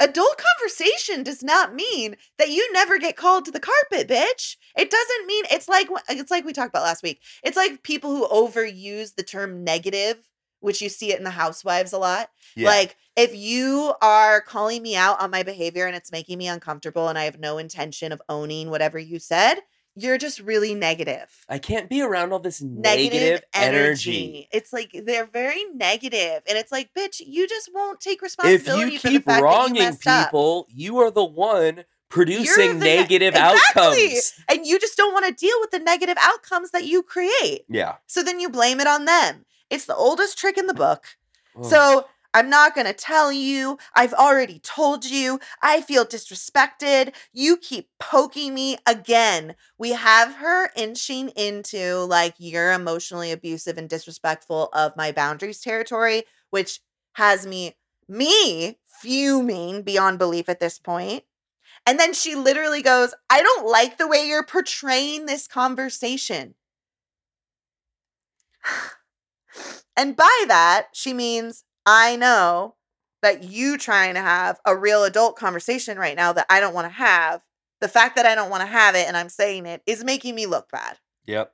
Adult conversation does not mean that you never get called to the carpet, bitch. It doesn't mean it's like it's like we talked about last week. It's like people who overuse the term negative, which you see it in the housewives a lot. Yeah. Like, if you are calling me out on my behavior and it's making me uncomfortable and I have no intention of owning whatever you said, you're just really negative. I can't be around all this Negative, negative, energy. energy. It's like they're very negative, and it's like, bitch, you just won't take If responsibility you for the keep fact that you wronging messed up. people, you are the one producing the ne- negative Exactly. outcomes. and you just don't want to deal with the negative outcomes that you create. Yeah. So then you blame it on them. It's the oldest trick in the book. Ugh. So I'm not going to tell you. I've already told you. I feel disrespected. You keep poking me again. We have her inching into like, you're emotionally abusive and disrespectful of my boundaries territory, which has me, me fuming beyond belief at this point. And then she literally goes, I don't like the way you're portraying this conversation. And by that, she means, I know that you trying to have a real adult conversation right now that I don't want to have. The fact that I don't want to have it and I'm saying it is making me look bad. Yep.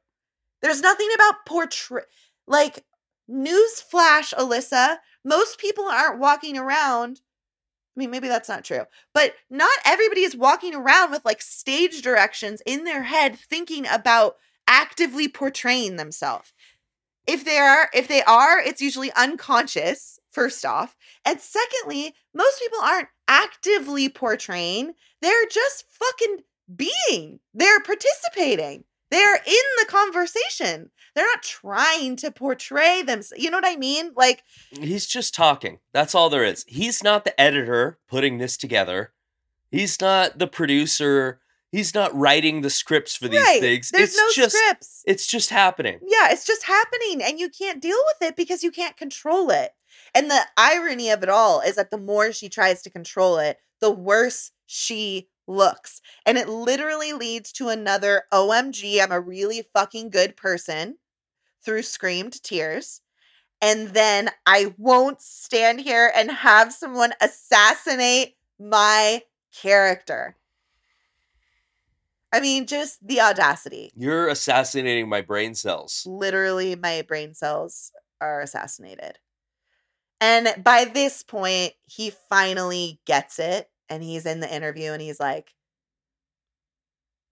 There's nothing about portray like newsflash, Alyssa. Most people aren't walking around. I mean, maybe that's not true, but not everybody is walking around with like stage directions in their head thinking about actively portraying themselves. If they are, if they are, it's usually unconscious, first off. And secondly, most people aren't actively portraying. They're just fucking being. They're participating. They're in the conversation. They're not trying to portray them. You know what I mean? Like He's just talking. That's all there is. He's not the editor putting this together. He's not the producer. He's not writing the scripts for these right. things. There's it's no just scripts. it's just happening. Yeah, it's just happening and you can't deal with it because you can't control it. And the irony of it all is that the more she tries to control it, the worse she looks. And it literally leads to another OMG, I'm a really fucking good person through screamed tears. And then I won't stand here and have someone assassinate my character. I mean, just the audacity. You're assassinating my brain cells. Literally, my brain cells are assassinated. And by this point, he finally gets it. And he's in the interview and he's like,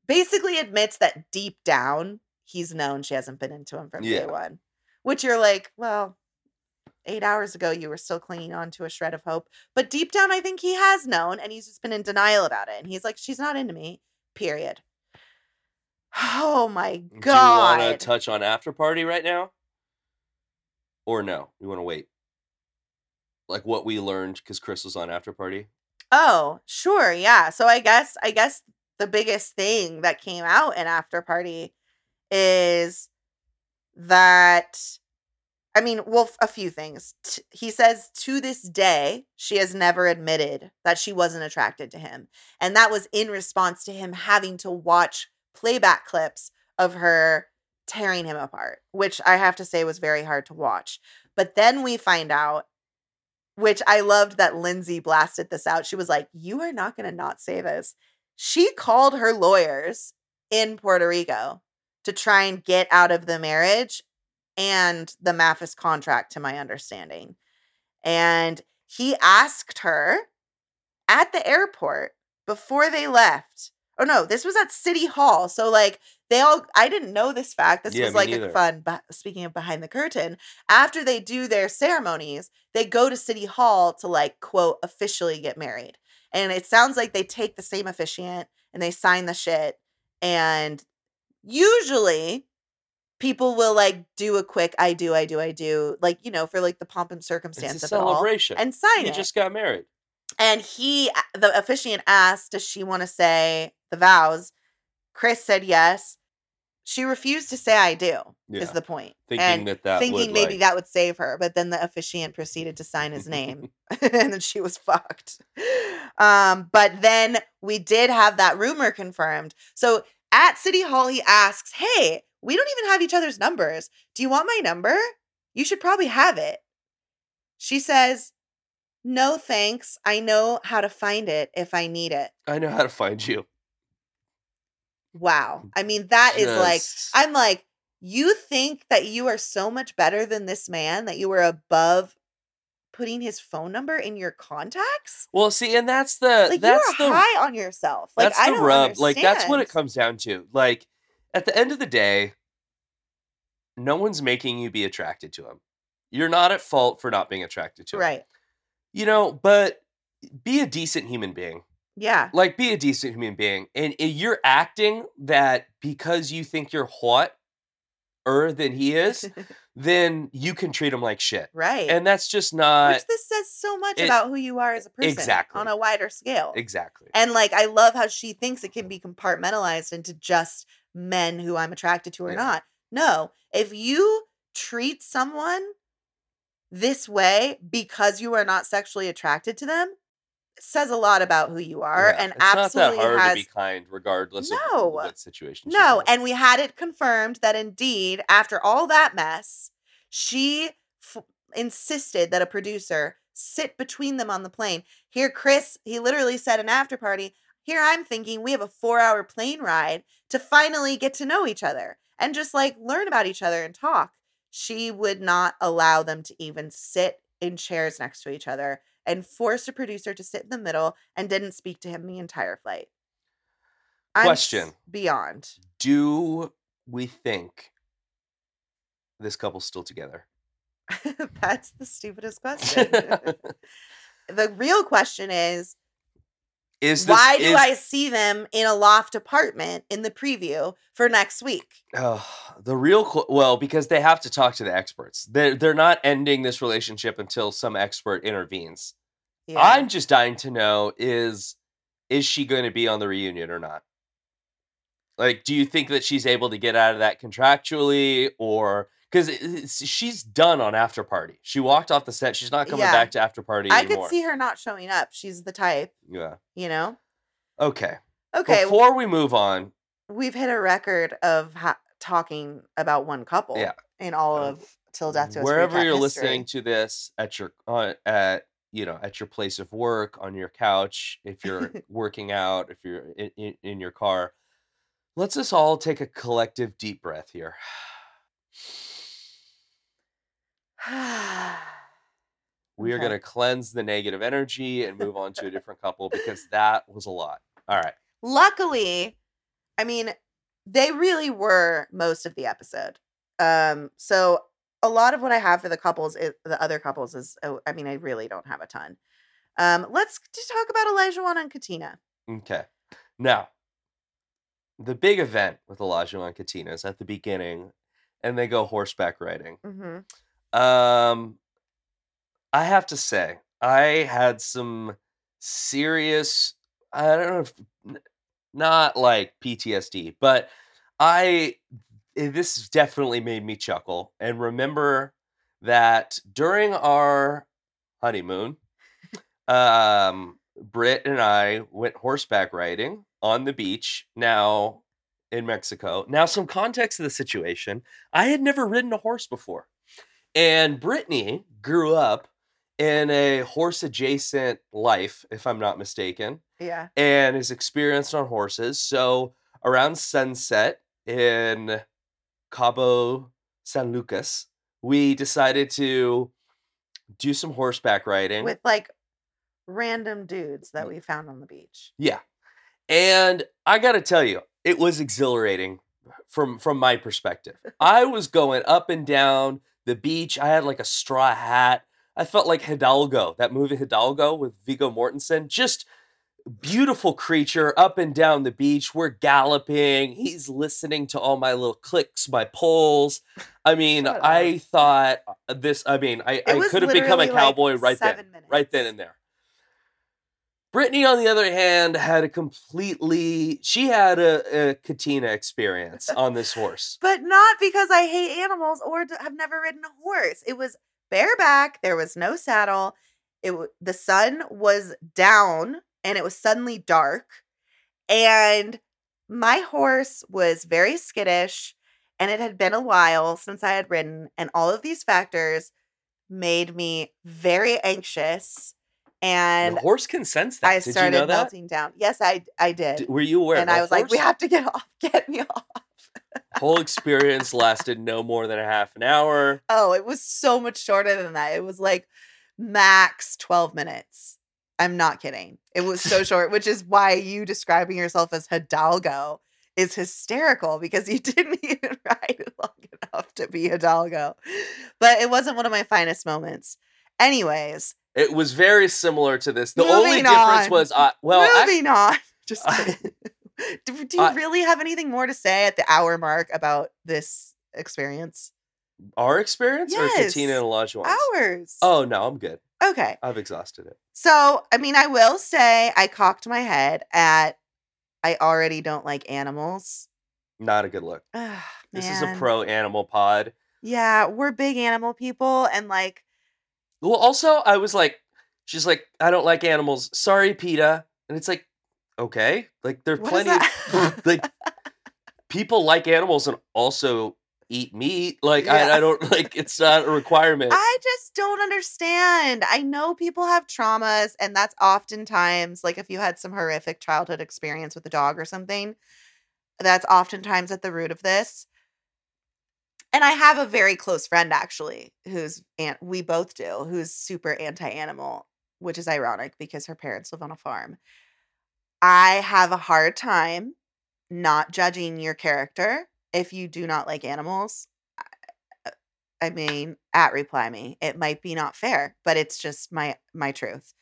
basically admits that deep down, he's known she hasn't been into him from Yeah. day one. Which you're like, well, eight hours ago, you were still clinging on to a shred of hope. But deep down, I think he has known and he's just been in denial about it. And he's like, she's not into me, period. Oh my god! Do you want to touch on after party right now? Or no? You want to wait? Like what we learned because Chris was on after party. Oh, sure. Yeah. So I guess I guess the biggest thing that came out in after party is that I mean, well, a few things. T- he says to this day, she has never admitted that she wasn't attracted to him. And that was in response to him having to watch playback clips of her tearing him apart, which I have to say was very hard to watch. But then we find out, which I loved that Lindsey blasted this out. She was like, You are not going to not say this. She called her lawyers in Puerto Rico to try and get out of the marriage and the MAFS contract, to my understanding. And he asked her at the airport before they left. Oh no, this was at City Hall. So like they all I didn't know this fact. This Yeah, was like a fun but speaking of behind the curtain, after they do their ceremonies, they go to City Hall to like quote officially get married. And it sounds like they take the same officiant and they sign the shit and usually people will like do a quick I do, I do, I do, like, you know, for like the pomp and circumstance It's a of it all celebration. and sign he it. just got married. and he, the officiant asked, does she want to say the vows? Chris said yes. She refused to say I do, Yeah. is the point. Thinking and that that thinking would, maybe like- that would save her, but then the officiant proceeded to sign his name, and then she was fucked. Um, but then we did have that rumor confirmed. So at City Hall, he asks, "Hey, we don't even have each other's numbers. Do you want my number? You should probably have it." She says, "No, thanks. I know how to find it if I need it." I know how to find you. Wow. I mean, that is like I'm like, you think that you are so much better than this man that you were above putting his phone number in your contacts? Well, see, and that's the Like that's you are the high on yourself. Like that's I the rub. Like that's what it comes down to. Like at the end of the day, no one's making you be attracted to him. You're not at fault for not being attracted to him. Right. You know, but be a decent human being. Yeah. Like be a decent human being. And you're acting that because you think you're hot er than he is, then you can treat him like shit. right. And that's just not Which this says so much it- about who you are as a person Exactly. on a wider scale. exactly. And like I love how she thinks it can be compartmentalized into just men who I'm attracted to or Yeah. not. No, if you treat someone this way because you are not sexually attracted to them, says a lot about who you are Yeah, and it's absolutely not that hard has to be kind, regardless of No. what situation. No, and we had it confirmed that indeed, after all that mess, she f- insisted that a producer sit between them on the plane. Here, Chris, he literally said an after party. Here, I'm thinking we have a four hour plane ride to finally get to know each other and just like learn about each other and talk. She would not allow them to even sit in chairs next to each other and forced a producer to sit in the middle and didn't speak to him the entire flight. Question. beyond. do we think this couple's still together? That's the stupidest question. the real question is is this, why do is- I see them in a loft apartment in the preview for next week? Oh, the real qu- well because they have to talk to the experts. They're they're not ending this relationship until some expert intervenes. Yeah. I'm just dying to know is is she going to be on the reunion or not? Like, do you think that she's able to get out of that contractually, or because she's done on After Party? She walked off the set. She's not coming Yeah. back to After Party I anymore. could see her not showing up. She's the type, yeah. you know? Okay. Okay, Before we move on, we've hit a record of ha- talking about one couple Yeah. in all Uh, of Till Death Do wherever you're history. listening to this at your uh, at you know at your place of work on your couch if you're working out if you're in, in, in your car. Let's us all take a collective deep breath here. We are Okay. going to cleanse the negative energy and move on to a different couple because that was a lot. All right. Luckily i mean they really were most of the episode. Um so a lot of what i have for the couples is, the other couples is oh, i mean i really don't have a ton um let's just talk about Olajuwon and katina okay now the big event with Olajuwon and Katina is at the beginning and they go horseback riding mm-hmm. Um, I have to say, I had some serious. I don't know if not like PTSD, but I this definitely made me chuckle and remember that during our honeymoon, um, Britt and I went horseback riding on the beach. Now in Mexico. Now, some context to the situation. I had never ridden a horse before. And Brittany grew up in a horse adjacent life, if I'm not mistaken, yeah and is experienced on horses. So around sunset in Cabo San Lucas, we decided to do some horseback riding. with like random dudes that we found on the beach Yeah. And I got to tell you, it was exhilarating from from my perspective. I was going up and down the beach. I had like a straw hat. I felt like Hidalgo, that movie Hidalgo with Viggo Mortensen. Just beautiful creature up and down the beach. We're galloping. He's listening to all my little clicks, my pulls. I mean, I thought uh, this, I mean, I, I could have become a literally, like, cowboy right then minutes. right then and there. Brittany, on the other hand, had a completely she had a, a Katina experience on this horse. but not because I hate animals or have never ridden a horse. It was bareback. There was no saddle. It the sun was down and it was suddenly dark, and my horse was very skittish, and it had been a while since I had ridden, and all of these factors made me very anxious, and the horse can sense that. I Did started you know that? melting down. Yes, I I did. Were you aware? and I was like, we have to get off. Get me off. whole experience lasted no more than a half an hour. Oh, it was so much shorter than that. It was like max 12 minutes. I'm not kidding. It was so short, which is why you describing yourself as Hidalgo is hysterical because you didn't even ride it long enough to be Hidalgo. But it wasn't one of my finest moments. Anyways, It was very similar to this. The only difference on. was, uh, well, moving on. Just I- do, do you I- really have anything more to say at the hour mark about this experience? Our experience or Katina and Olajuwon's? Ours. Oh no, I'm good. Okay. I've exhausted it. So, I mean, I will say I cocked my head at I already don't like animals. Not a good look. Ugh, This is a man. pro animal pod. Yeah, we're big animal people and like Well, also, I was like, she's like, I don't like animals. Sorry, PETA. And it's like, okay, like there are what is plenty of like people like animals and also eat meat. Like Yeah. I, I don't like it's not a requirement. I just don't understand. I know people have traumas, and that's oftentimes like if you had some horrific childhood experience with a dog or something, that's oftentimes at the root of this. And I have a very close friend actually who's and we both do, who's super anti-animal, which is ironic because her parents live on a farm. I have a hard time not judging your character if you do not like animals. I- uh, I mean, at reply me, it might be not fair, but it's just my my truth,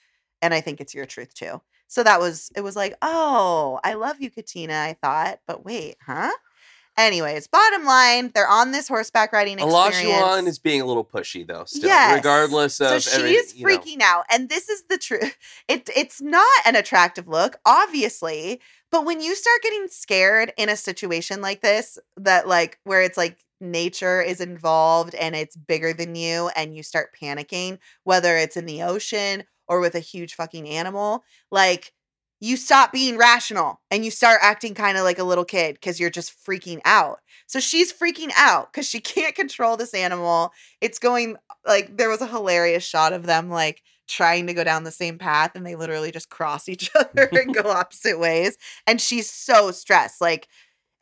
and I think it's your truth too. So that was it. Was like, oh, I love you, Katina. I thought, but wait, huh? Anyways, bottom line, they're on this horseback riding experience. Olajuwon is being a little pushy though, still, Yes. regardless of so she every- is you know. freaking out, and this is the truth. It it's not an attractive look, obviously, but when you start getting scared in a situation like this, that like where it's like nature is involved and it's bigger than you, and you start panicking, whether it's in the ocean or with a huge fucking animal, like you stop being rational and you start acting kind of like a little kid because you're just freaking out. So she's freaking out because she can't control this animal. It's going like there was a hilarious shot of them like trying to go down the same path and they literally just cross each other and go opposite ways. And she's so stressed. Like,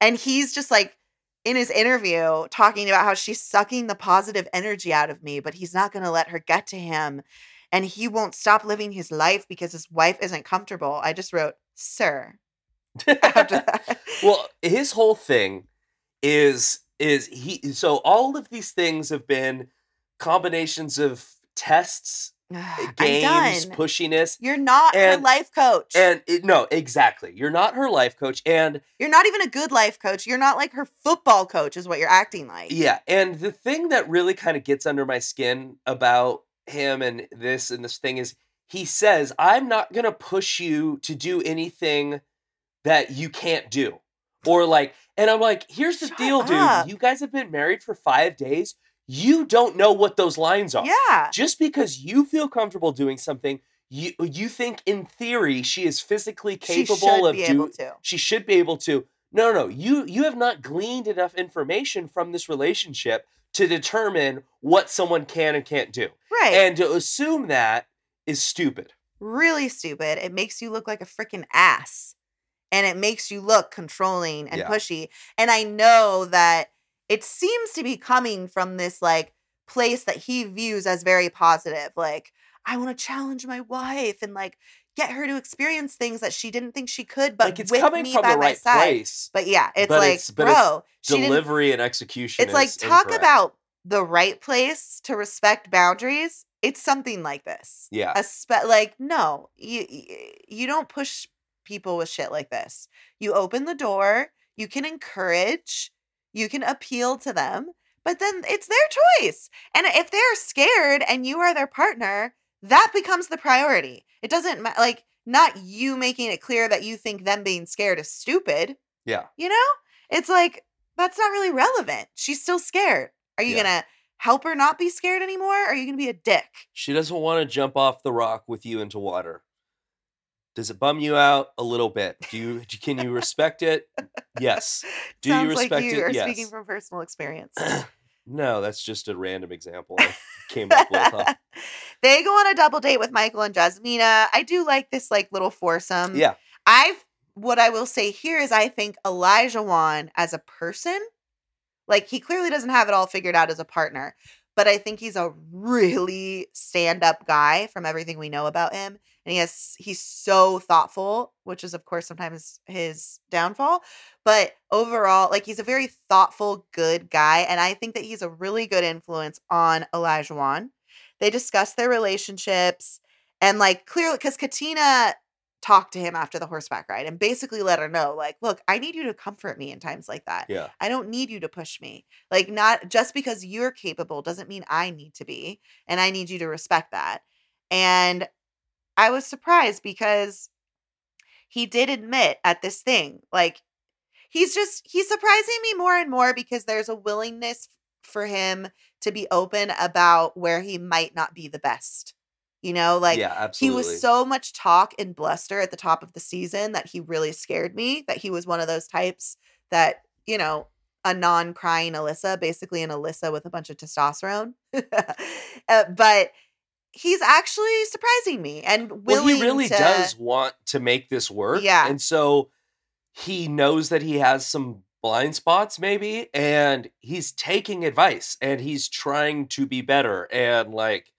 and he's just like in his interview talking about how she's sucking the positive energy out of me, but he's not going to let her get to him. And he won't stop living his life because his wife isn't comfortable. I just wrote, Sir. Well, his whole thing is is he so all of these things have been combinations of tests, games, pushiness, You're not her life coach. and it, no, exactly. You're not her life coach, and You're not even a good life coach. You're not like her football coach, is what you're acting like. yeah, and the thing that really kind of gets under my skin about him and this and this thing is he says, "I'm not gonna push you to do anything that you can't do," or like, and I'm like, "Here's the Shut deal, up. dude. You guys have been married for five days. You don't know what those lines are." Yeah. just because you feel comfortable doing something you you think in theory she is physically capable of be do she should be able to no no no you you have not gleaned enough information from this relationship to determine what someone can and can't do Right. and to assume that is stupid really stupid. It makes you look like a freaking ass. And it makes you look controlling and Yeah. pushy. And I know that it seems to be coming from this like place that he views as very positive. Like, I want to challenge my wife and like get her to experience things that she didn't think she could, but like it's with coming me from by the my right side. place But yeah, it's But like, it's- but it's bro, delivery and execution it's like talk incorrect. about the right place to respect boundaries it's something like this yeah a spe- like no you- you don't push people with shit like this you open the door you can encourage you can appeal to them but then it's their choice and if they're scared and you are their partner that becomes the priority it doesn't ma- like not you making it clear that you think them being scared is stupid yeah you know? It's like that's not really relevant. She's still scared. Are you Yeah. going to help her not be scared anymore? Or are you going to be a dick? She doesn't want to jump off the rock with you into water. Does it bum you out a little bit? Do you can you respect it? Yes. Do you Sounds respect like you it? are Yes. speaking from personal experience. No, that's just a random example I came up with. huh? they go on a double date with Michael and Jasmina. I do like this like little foursome. Yeah. I've what I will say here is I think Olajuwon as a person, like he clearly doesn't have it all figured out as a partner, but I think he's a really stand-up guy from everything we know about him. And he has he's so thoughtful, which is of course sometimes his downfall. But overall, like he's a very thoughtful, good guy. And I think that he's a really good influence on Olajuwon. They discuss their relationships and like clearly because Katina talked to him after the horseback ride and basically let her know, like, look, I need you to comfort me in times like that. Yeah. I don't need you to push me. Like, not just because you're capable doesn't mean I need to be. And I need you to respect that. And I was surprised because he did admit at this thing, like, he's just, he's surprising me more and more because there's a willingness for him to be open about where he might not be the best. You know, like, yeah, he was so much talk and bluster at the top of the season that he really scared me. That he was one of those types that, you know, a non crying Alyssa, basically an Alyssa with a bunch of testosterone. Uh, but he's actually surprising me and willing. well, he really to, does want to make this work. Yeah. And so he knows that he has some blind spots, maybe, and he's taking advice and he's trying to be better. And like,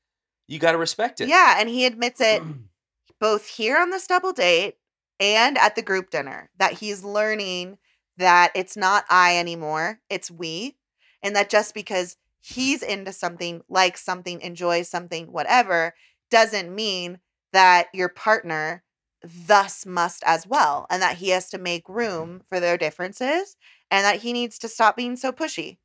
you got to respect it. Yeah, and he admits it both here on this double date and at the group dinner that he's learning that it's not I anymore, it's we. And that just because he's into something, likes something, enjoys something, whatever, doesn't mean that your partner thus must as well. And that he has to make room for their differences and that he needs to stop being so pushy.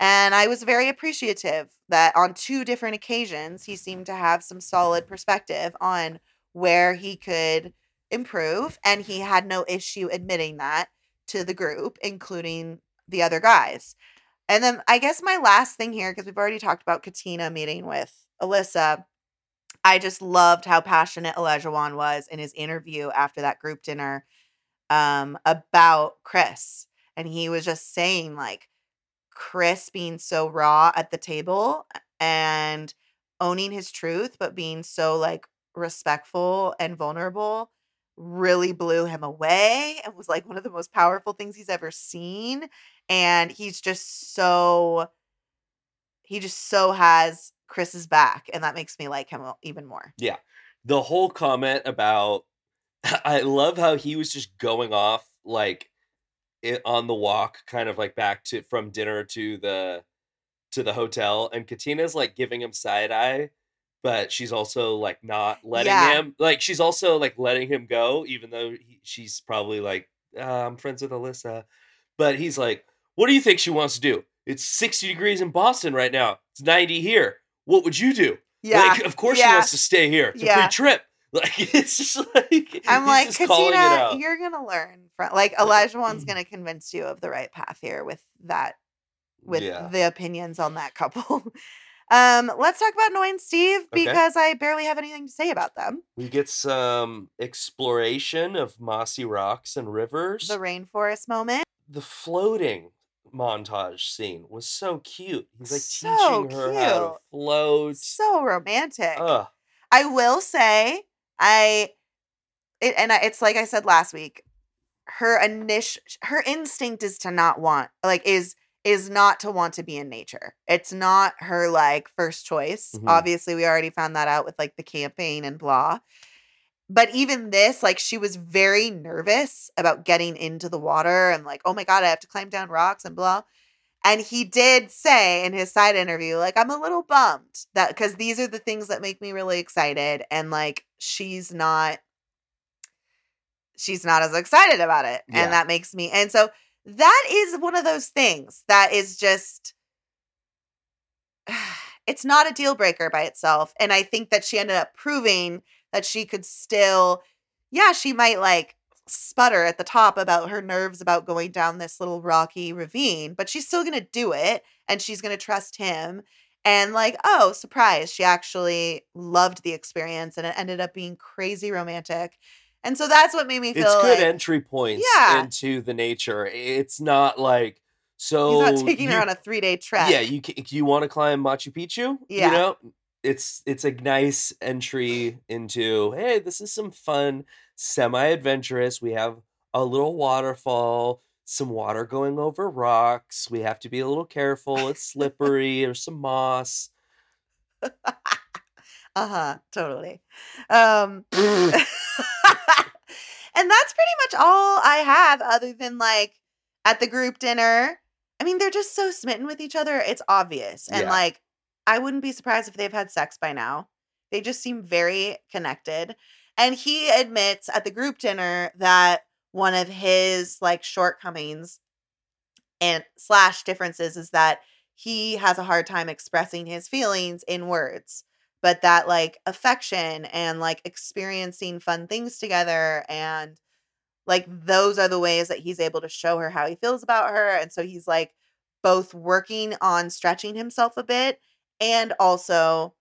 And I was very appreciative that on two different occasions, he seemed to have some solid perspective on where he could improve. And he had no issue admitting that to the group, including the other guys. And then I guess my last thing here, because we've already talked about Katina meeting with Alyssa, I just loved how passionate Elijah was in his interview after that group dinner um, about Chris. And he was just saying, like, Chris being so raw at the table and owning his truth, but being so like respectful and vulnerable really blew him away and was like one of the most powerful things he's ever seen. And he's just so, he just so has Chris's back. And that makes me like him even more. Yeah. The whole comment about I love how he was just going off like it, on the walk kind of like back to from dinner to the to the hotel and Katina's like giving him side eye but she's also like not letting Yeah. him like she's also like letting him go even though he, she's probably like uh, I'm friends with Alyssa but he's like what do you think she wants to do it's 60 degrees in Boston right now it's 90 here what would you do Yeah. like, of course she wants to stay here. It's a Yeah. free trip. Like, it's just like I'm like, just calling it Katina, you're gonna learn from like Olajuwon's gonna convince you of the right path here with that with yeah. the opinions on that couple. um, let's talk about Noi and Steve Okay. because I barely have anything to say about them. We get some exploration of mossy rocks and rivers. The rainforest moment. the floating montage scene was so cute. He's like So teaching her how to float. So romantic. Ugh. I will say, I it, and I, it's like I said last week. Her initial, her instinct is to not want, like, is is not to want to be in nature. It's not her like first choice. Mhm. Obviously, we already found that out with like the campaign and blah. But even this, like, she was very nervous about getting into the water and like, oh my god, I have to climb down rocks and blah. And he did say in his side interview, like, I'm a little bummed that because these are the things that make me really excited. And like, she's not, she's not as excited about it. Yeah. And that makes me, and so that is one of those things that is just, it's not a deal breaker by itself. And I think that she ended up proving that she could still, yeah, she might like sputter at the top about her nerves about going down this little rocky ravine, but she's still going to do it and she's going to trust him. And like, oh, surprise, she actually loved the experience and it ended up being crazy romantic. And so that's what made me feel It's good like entry points Yeah. into the nature. It's not like so he's not taking you- her on a three day trek. Yeah, you you want to climb Machu Picchu? Yeah. You know, it's it's a nice entry into hey, this is some fun, semi-adventurous. We have a little waterfall, some water going over rocks. We have to be a little careful. It's slippery. There's some moss. uh-huh, totally. Um and that's pretty much all I have other than like at the group dinner. I mean, they're just so smitten with each other. It's obvious. And Yeah. like I wouldn't be surprised if they've had sex by now. They just seem very connected. And he admits at the group dinner that one of his like shortcomings and slash differences is that he has a hard time expressing his feelings in words but that like affection and like experiencing fun things together and like those are the ways that he's able to show her how he feels about her and so he's like both working on stretching himself a bit and also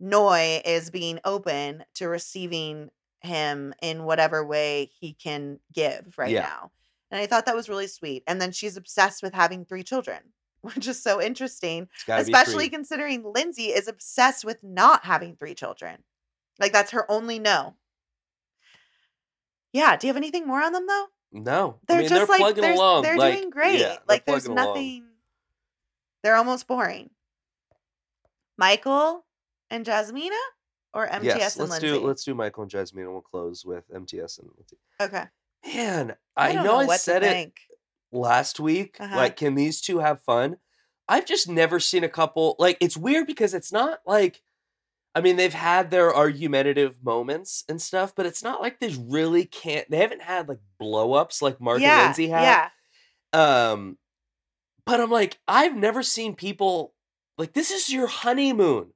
Noi is being open to receiving him in whatever way he can give right Yeah. now. And I thought that was really sweet. And then she's obsessed with having three children, which is so interesting, It's gotta be especially considering Lindsey is obsessed with not having three children. Like that's her only no. Yeah. Do you have anything more on them though? No, They're I mean just they're like plugging they're, along. they're like, doing great. yeah, like there's plugging along. nothing. They're almost boring. Michael and Jasmina or MTS yes, and let's Lindsey. do let's do Michael and Jasmine, and we'll close with MTS and Lindsey. okay. Man, I, I, don't know, I said it think. Last week. Uh-huh. Like, can these two have fun? I've just never seen a couple. Like, it's weird because it's not like. I mean, they've had their argumentative moments and stuff, but it's not like they really can't. They haven't had like blow ups like Mark yeah, and Lindsey had. Yeah. Um, but I'm like, I've never seen people like this is your honeymoon.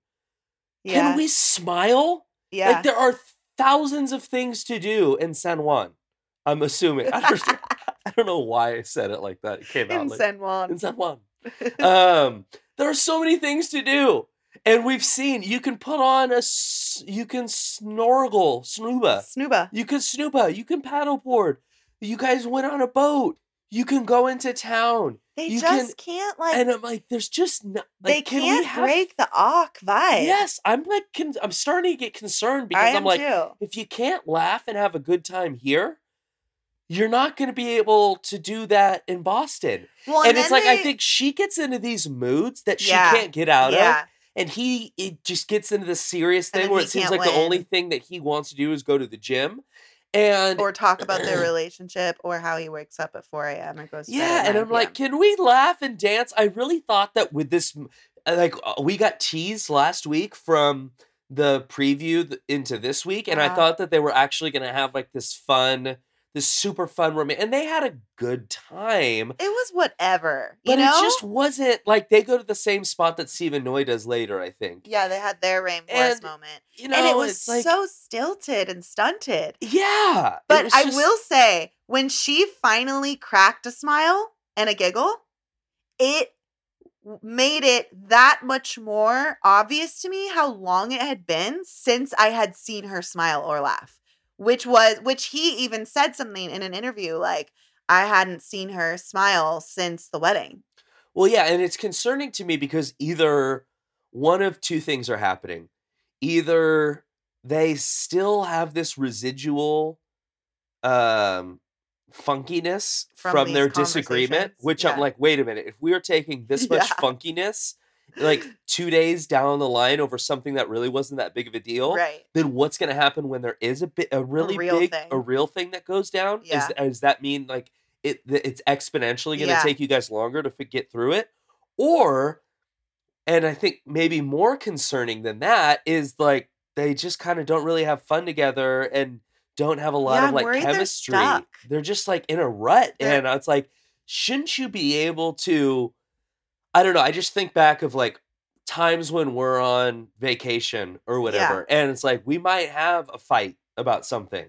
Yeah. Can we smile? yeah. Like there are thousands of things to do in San Juan. I'm assuming. I don't, I don't know why I said it like that. It came out in like San Juan. in San Juan. Um, there are so many things to do. And we've seen you can put on a you can snorkel, snooba. Snooba. You can snooba, you can paddleboard. You guys went on a boat. You can go into town. They You just can't like and I'm like, there's just no, like, they can can't have- break the awk vibe. Yes, I'm like, I'm starting to get concerned because I I'm am like, too. if you can't laugh and have a good time here, you're not going to be able to do that in Boston. Well, and it's then like I think she gets into these moods that she Yeah, can't get out yeah. of, and he it just gets into the serious thing where it seems like the only thing that he wants to do is go to the gym, and or talk about their relationship or how he wakes up at 4 a.m. and goes to yeah, and I'm like, can we laugh and dance? I really thought that with this, uh, like, uh, we got teased last week from the preview into this week, and I Uh-huh. thought that they were actually going to have like this fun, this super fun romance, and they had a good time. it was whatever. You But know? it just wasn't like they go to the same spot that Stephen Noi does later. I think. yeah, they had their rainforest And, moment. You know, and it was like, so stilted and stunted. yeah. But was I just- will say, when she finally cracked a smile and a giggle, it made it that much more obvious to me how long it had been since I had seen her smile or laugh. Which was, which he even said something in an interview like, I hadn't seen her smile since the wedding. Well, yeah, and it's concerning to me because either one of two things are happening. Either they still have this residual um funkiness From from, their disagreement, which yeah. I'm like, wait a minute, if we are taking this much Yeah. funkiness like 2 days down the line over something that really wasn't that big of a deal, Right. then what's going to happen when there is a bit a really real big thing. a real thing that goes down? Yeah. Is does that mean like it it's exponentially going to Yeah. take you guys longer to f- get through it? Or and I think maybe more concerning than that is like they just kind of don't really have fun together and don't have a lot Yeah, of like worried they're chemistry. They're just like in a rut They're- and it's like shouldn't you be able to I don't know, I just think back of like times when we're on vacation or whatever and it's like we might have a fight about something.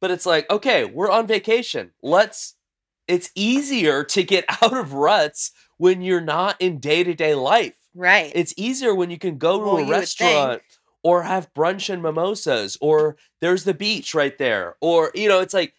But it's like, okay, we're on vacation. Let's it's easier to get out of ruts when you're not in day-to-day life. Right. It's easier when you can go to Well, a restaurant or have brunch and mimosas or there's the beach right there or you know it's like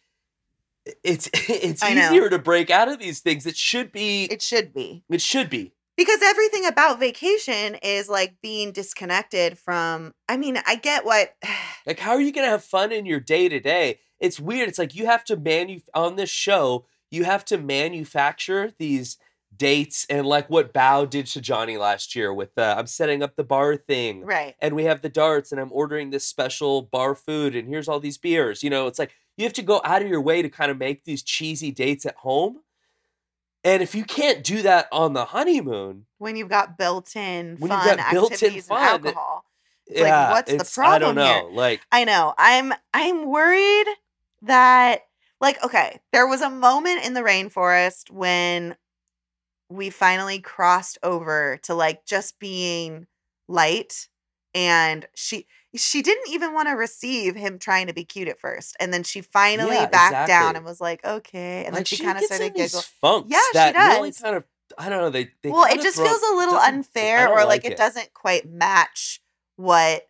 it's it's I know. easier to break out of these things it should be it should be. it should be because everything about vacation is like being disconnected from i mean i get what like how are you going to have fun in your day to day it's weird it's like you have to manu on this show you have to manufacture these dates and like what Bao did to Johnny last year with uh, I'm setting up the bar thing right and we have the darts and I'm ordering this special bar food and here's all these beers. You know, it's like you have to go out of your way to kind of make these cheesy dates at home. And if you can't do that on the honeymoon, when you've got built-in When you've fun got built-in activities fun, and alcohol It's like, what's the it's- I don't problem here? know. Like, I know. I'm I'm worried that like okay, there was a moment in the rainforest when we finally crossed over to like just being light and she she didn't even want to receive him trying to be cute at first and then she finally Yeah, backed down and was like okay and then like she, kind of started giggling funks Yeah, she that really does. kind of I don't know. They, they well it just throw- feels a little unfair or like, like it doesn't quite match what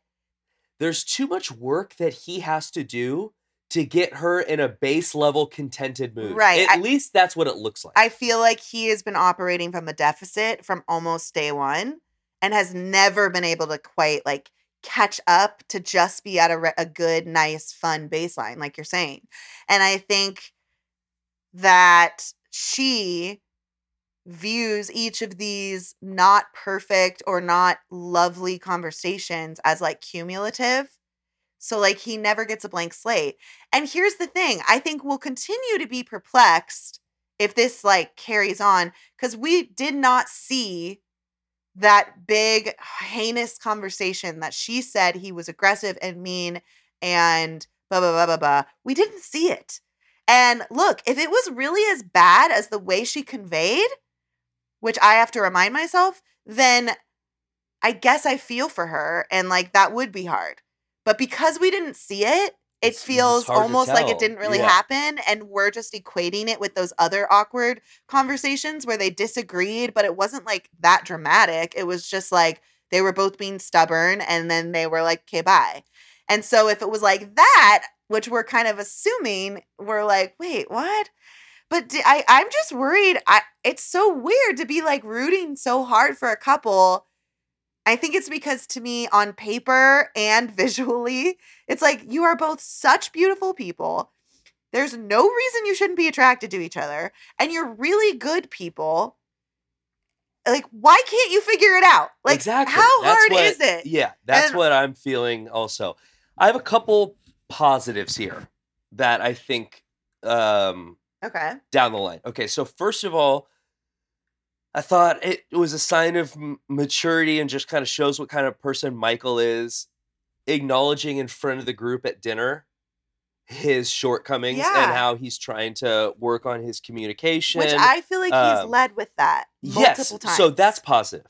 There's too much work that he has to do to get her in a base level contented mood. Right, At I- least that's what it looks like. I feel like he has been operating from a deficit from almost day one and has never been able to quite like catch up to just be at a, re- a good, nice, fun baseline, like you're saying. And I think that she views each of these not perfect or not lovely conversations as like cumulative. So like he never gets a blank slate. And here's the thing, I think we'll continue to be perplexed if this like carries on cuz we did not see that big heinous conversation that she said he was aggressive and mean and blah blah blah blah blah. We didn't see it. And look, if it was really as bad as the way she conveyed, which I have to remind myself, then I guess I feel for her and like that would be hard. But because we didn't see it, it it's feels almost like it didn't really Yeah. happen and we're just equating it with those other awkward conversations where they disagreed, but it wasn't like that dramatic. It was just like they were both being stubborn and then they were like, okay, bye. And so if it was like that, which we're kind of assuming, we're like, wait, what? But I, I'm just worried. I it's so weird to be like rooting so hard for a couple. I think it's because to me, on paper and visually, it's like you are both such beautiful people. There's no reason you shouldn't be attracted to each other, and you're really good people. Like, why can't you figure it out? Like, exactly. how That's hard what- is it? Yeah, that's And- what I'm feeling also. I have a couple positives here that I think um Okay. down the line. Okay, so first of all, I thought it was a sign of maturity and just kind of shows what kind of person Michael is, acknowledging in front of the group at dinner his shortcomings Yeah. and how he's trying to work on his communication. Which I feel like he's um, led with that multiple times. So that's positive.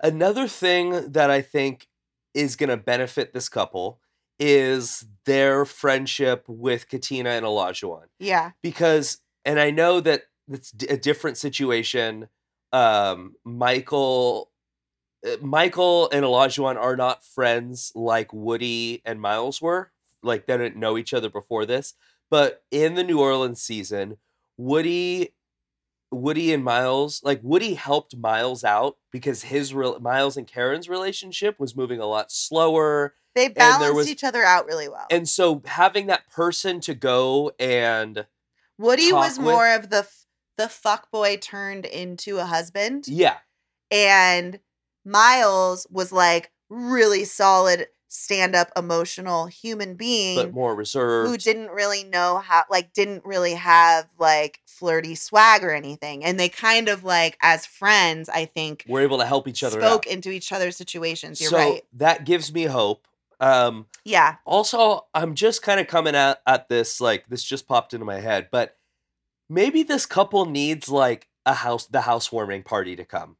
Another thing that I think is going to benefit this couple is their friendship with Katina and Olajuwon yeah. because and I know that it's a different situation. Um, Michael, uh, Michael and Olajuwon are not friends like Woody and Miles were. Like they didn't know each other before this. But in the New Orleans season, Woody, Woody and Miles, like Woody helped Miles out because his real Miles and Karen's relationship was moving a lot slower. They balanced was- each other out really well. And so having that person to go and Woody was with- more of the the fuck boy turned into a husband, yeah, and Miles was like really solid stand up emotional human being but more reserved. who didn't really know how like didn't really have like flirty swag or anything and they kind of like as friends i think we're able to help each other spoke out. into each other's situations you're so right that gives me hope. Um, yeah also, I'm just kind of coming at at this like this just popped into my head, but maybe this couple needs like a house the housewarming party to come.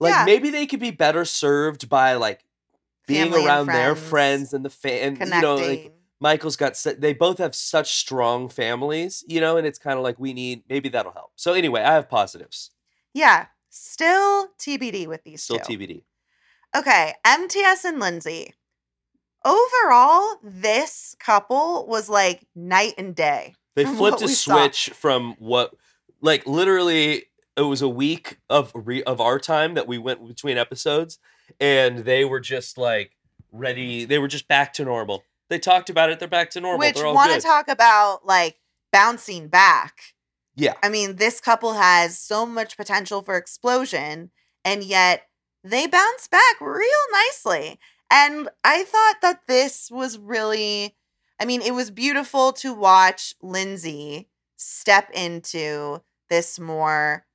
Like Yeah. maybe they could be better served by like being Family around their friends, friends and the fan. You know, like Michael's got they both have such strong families, you know, and it's kind of like we need maybe that'll help. So anyway, I have positives. yeah still tbd with these Still two TBD. Okay, MTS and Lindsey. Overall, this couple was like night and day. They from flipped a we saw. switch from what, like literally, it was a week of re- of our time that we went between episodes, and they were just like ready. They were just back to normal. They talked about it. They're back to normal. Which want to talk about like bouncing back. Yeah. I mean, this couple has so much potential for explosion, and yet they bounce back real nicely. And I thought that this was really, I mean, it was beautiful to watch Lindsey step into this more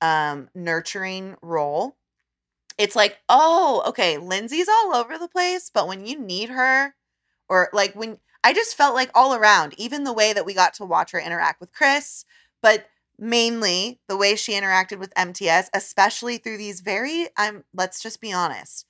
um, nurturing role. it's like, oh, okay, Lindsey's all over the place, but when you need her, or like when I just felt like all around, even the way that we got to watch her interact with Chris, but mainly the way she interacted with MTS, especially through these very, I'm let's just be honest,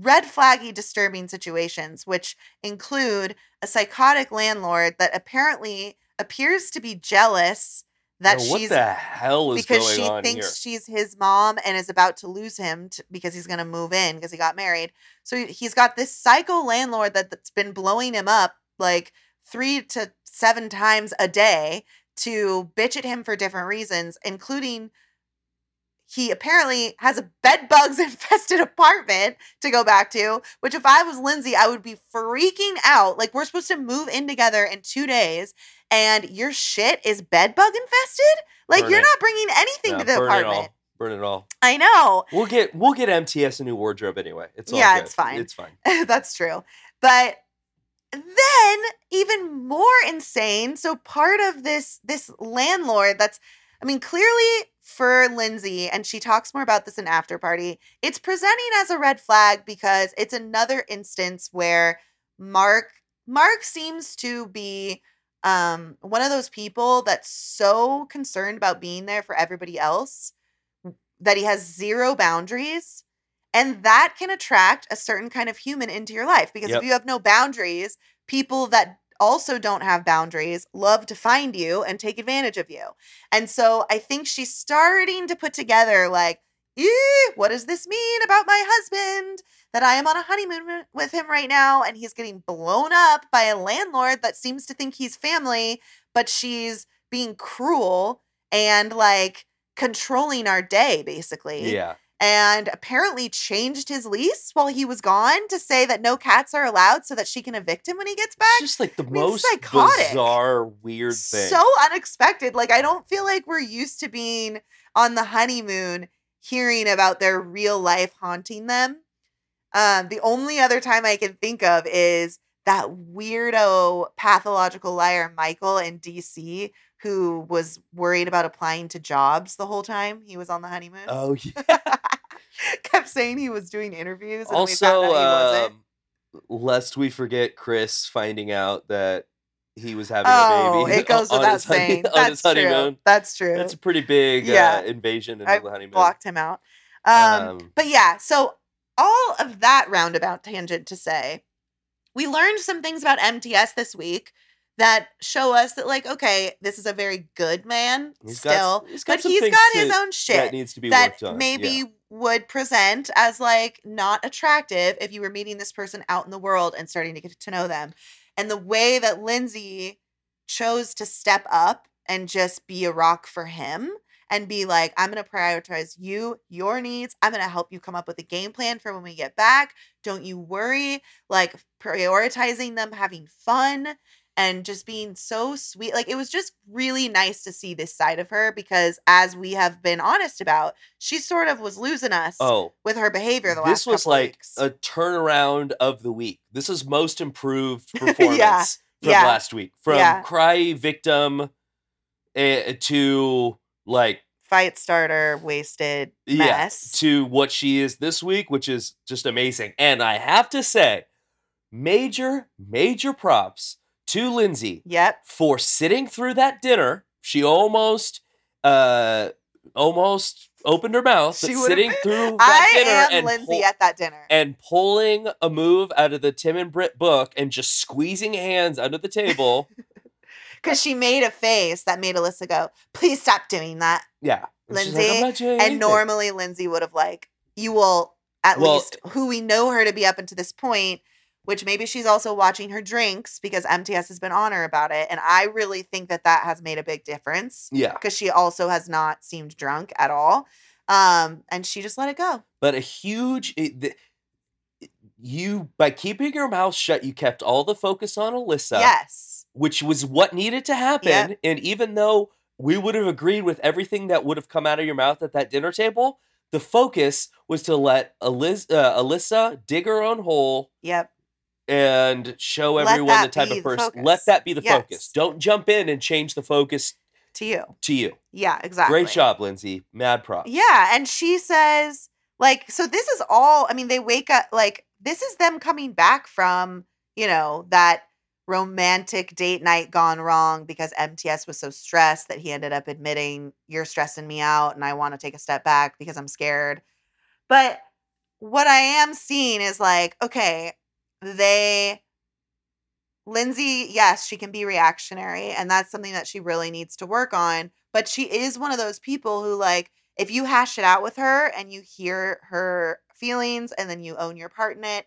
red flaggy disturbing situations, which include a psychotic landlord that apparently appears to be jealous that Yo, she's the hell is because she thinks here? she's his mom and is about to lose him t- because he's going to move in because he got married. So he- he's got this psycho landlord that, that's been blowing him up like three to seven times a day to bitch at him for different reasons, including he apparently has a bed bugs infested apartment to go back to, which if I was Lindsey, I would be freaking out. Like we're supposed to move in together in 2 days and your shit is bed bug infested? Like Burn you're it. not bringing anything Nah, to the burn it apartment. all. Burn it all. I know. We'll get we'll get MTS a new wardrobe anyway. It's all Yeah, good. it's fine. It's fine. That's true. But then even more insane, so part of this this landlord that's I mean clearly for Lindsey and she talks more about this in after party, it's presenting as a red flag because it's another instance where Mark Mark seems to be um one of those people that's so concerned about being there for everybody else that he has zero boundaries and that can attract a certain kind of human into your life because Yep. if you have no boundaries people that also don't have boundaries love to find you and take advantage of you. And so i think she's starting to put together like "Ew, what does this mean about my husband? That i am on a honeymoon with him right now and he's getting blown up by a landlord that seems to think he's family but she's being cruel and like controlling our day basically. Yeah. And apparently changed his lease while he was gone to say that no cats are allowed so that she can evict him when he gets back. It's just like the mean, most psychotic. bizarre, weird thing. So unexpected. Like I don't feel like we're used to being on the honeymoon hearing about their real life haunting them. Um, the only other time I can think of is that weirdo pathological liar Michael in DC who was worried about applying to jobs the whole time he was on the honeymoon. oh yeah. kept saying he was doing interviews and we found also, out he wasn't. um, lest we forget Chris finding out that he was having Oh, a baby. it goes without honey- saying. on That's his honeymoon. true. That's true. That's a pretty big Yeah. uh, invasion into I the honeymoon. blocked him out. Um, Um, but yeah, so all of that roundabout tangent to say, we learned some things about MTS this week that show us that, like, okay, this is a very good man He's still, got, he's got but he's got his to- own shit that needs to be that worked on. maybe yeah. Would present as like not attractive if you were meeting this person out in the world and starting to get to know them. And the way that Lindsey chose to step up and just be a rock for him and be like, I'm going to prioritize you, your needs. I'm going to help you come up with a game plan for when we get back. Don't you worry. Like prioritizing them having fun and just being so sweet. Like it was just really nice to see this side of her because as we have been honest about, she sort of was losing us Oh, with her behavior the last this was like weeks. a turnaround of the week. This is most improved performance Yeah, from yeah, last week. From yeah. cry victim eh, to like fight starter, wasted yeah mess. to what she is this week, which is just amazing. And I have to say, major major props to Lindsey Yep. for sitting through that dinner. She almost uh almost opened her mouth, She sitting been- through that I dinner am and Lindsey pull- at that dinner. and pulling a move out of the Tim and Brit book and just squeezing hands under the table. Because she made a face that made Alyssa go, please stop doing that. yeah. Like, Lindsey, "I'm not doing And normally Lindsey would have like, you will at Well- least who we know her to be up until this point, which maybe she's also watching her drinks because MTS has been on her about it. And I really think that that has made a big difference Yeah. because she also has not seemed drunk at all. Um, and she just let it go. But a huge it, the, you by keeping your mouth shut, you kept all the focus on Alyssa. yes. which was what needed to happen. Yep. And even though we would have agreed with everything that would have come out of your mouth at that dinner table, the focus was to let Eliz- uh, Alyssa dig her own hole Yep. And show Let everyone the that type be of the person. focus. Let that be the Yes. focus. Don't jump in and change the focus To you. to you. Yeah, exactly. Great job, Lindsey. Mad props. Yeah, and she says Like, so this is all, I mean, they wake up, like, this is them coming back from, you know, that romantic date night gone wrong because MTS was so stressed that he ended up admitting, You're stressing me out and I want to take a step back because I'm scared. But what I am seeing is like, okay, they, Lindsey, yes, she can be reactionary and that's something that she really needs to work on. But she is one of those people who, like, if you hash it out with her and you hear her feelings and then you own your part in it,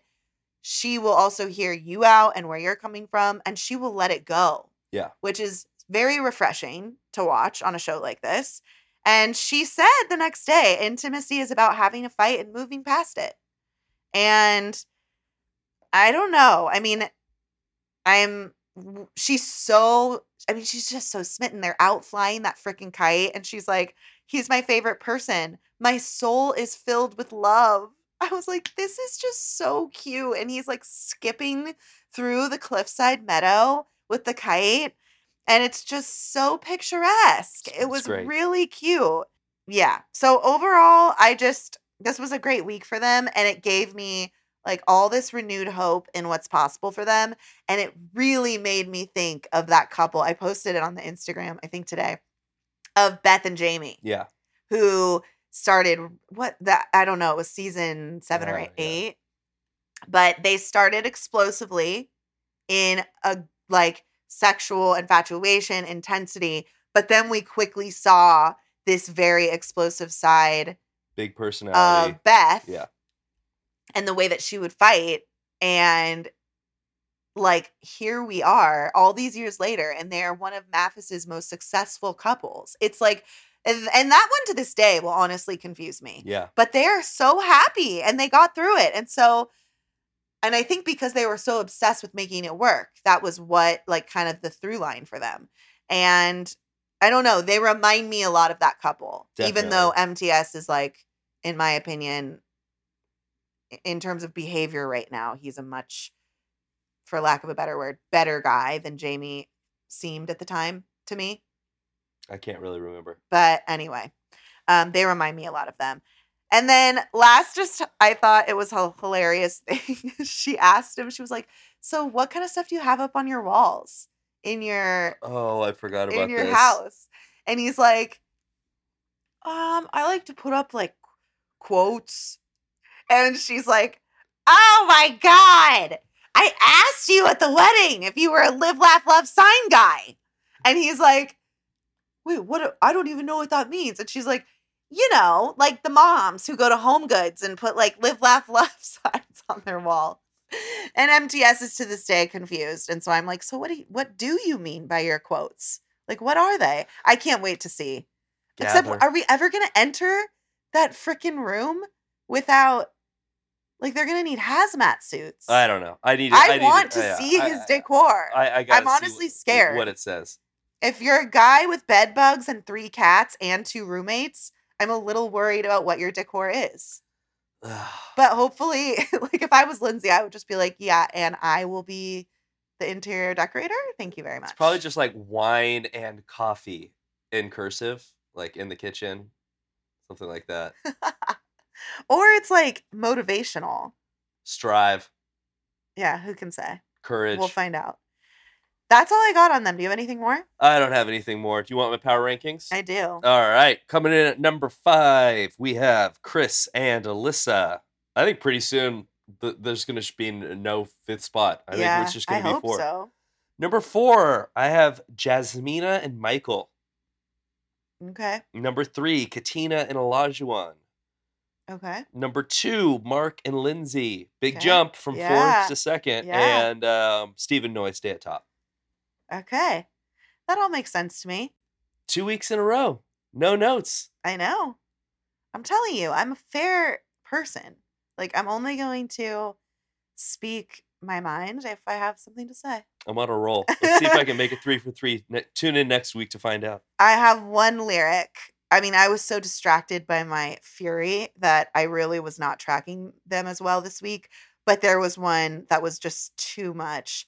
she will also hear you out and where you're coming from and she will let it go. Yeah. Which is very refreshing to watch on a show like this. And she said the next day, intimacy is about having a fight and moving past it. And I don't know. I mean, I'm she's so I mean, she's just so smitten. They're out flying that freaking kite and she's like, "He's my favorite person. My soul is filled with love." I was like, "This is just so cute." And he's like skipping through the cliffside meadow with the kite and it's just so picturesque. It was really cute. Yeah. So overall, I just this was a great week for them and it gave me like all this renewed hope in what's possible for them and it really made me think of that couple. I posted it on the Instagram I think today of Beth and Jamie Yeah. who started what that I don't know, it was season 7 or Oh, eight, yeah. 8. But they started explosively in a like sexual infatuation, intensity, but then we quickly saw this very explosive side Big personality. of Beth yeah. And the way that she would fight and like here we are all these years later and they're one of MAFS's most successful couples. It's like and, and that one to this day will honestly confuse me. Yeah. But they are so happy and they got through it. And so and I think because they were so obsessed with making it work, that was what like kind of the through line for them. And I don't know, they remind me a lot of that couple. Even though MTS is like in my opinion in terms of behavior right now, he's a much for lack of a better word, better guy than Jamie seemed at the time to me. I can't really remember. But anyway, um, they remind me a lot of them. And then last, just I thought it was a hilarious thing. she asked him, she was like, "So, what kind of stuff do you have up on your walls in your Oh, I forgot about in your this. house?" And he's like, "Um, I like to put up like quotes." And she's like, "Oh my god! I asked you at the wedding if you were a live, laugh, love sign guy." And he's like, "Wait, what? I don't even know what that means." And she's like, "You know, like the moms who go to Home Goods and put like live, laugh, love signs on their wall." And MTS is to this day confused, and so I'm like, "So what do you, what do you mean by your quotes? Like, what are they? I can't wait to see." Except, are we ever gonna enter that freaking room without? Like, they're gonna need hazmat suits. I don't know. I need. I, need want to oh, yeah, see I- his I- decor. I, I see honestly what- scared. What it says. if you're a guy with bed bugs and three cats and two roommates, I'm a little worried about what your decor is. But hopefully, like if I was Lindsey, I would just be like, yeah, and I will be the interior decorator. Thank you very much. It's probably just like wine and coffee in cursive, like in the kitchen, something like that. or it's like motivational. Strive, Yeah, who can say? courage. We'll find out. That's all I got on them. Do you have anything more? I don't have anything more. Do you want my power rankings? I do. All right, coming in at number five, we have Chris and Alyssa. I think pretty soon th- there's going to be no fifth spot. I yeah, think it's just going to be hope four. so. Number four, I have Jasmina and Michael. Okay. Number three, Katina and Olajuwon. Okay. Number two, Mark and Lindsey. Big Okay. jump from Yeah. fourth to second. Yeah. And um, Stephen Noi stay at top. Okay. That all makes sense to me. Two weeks in a row. No notes. I know. I'm telling you, I'm a fair person. Like, I'm only going to speak my mind if I have something to say. I'm on a roll. Let's see if I can make it three for three. Ne- tune in next week to find out. I have one lyric. I mean, I was so distracted by my fury that I really was not tracking them as well this week. But there was one that was just too much.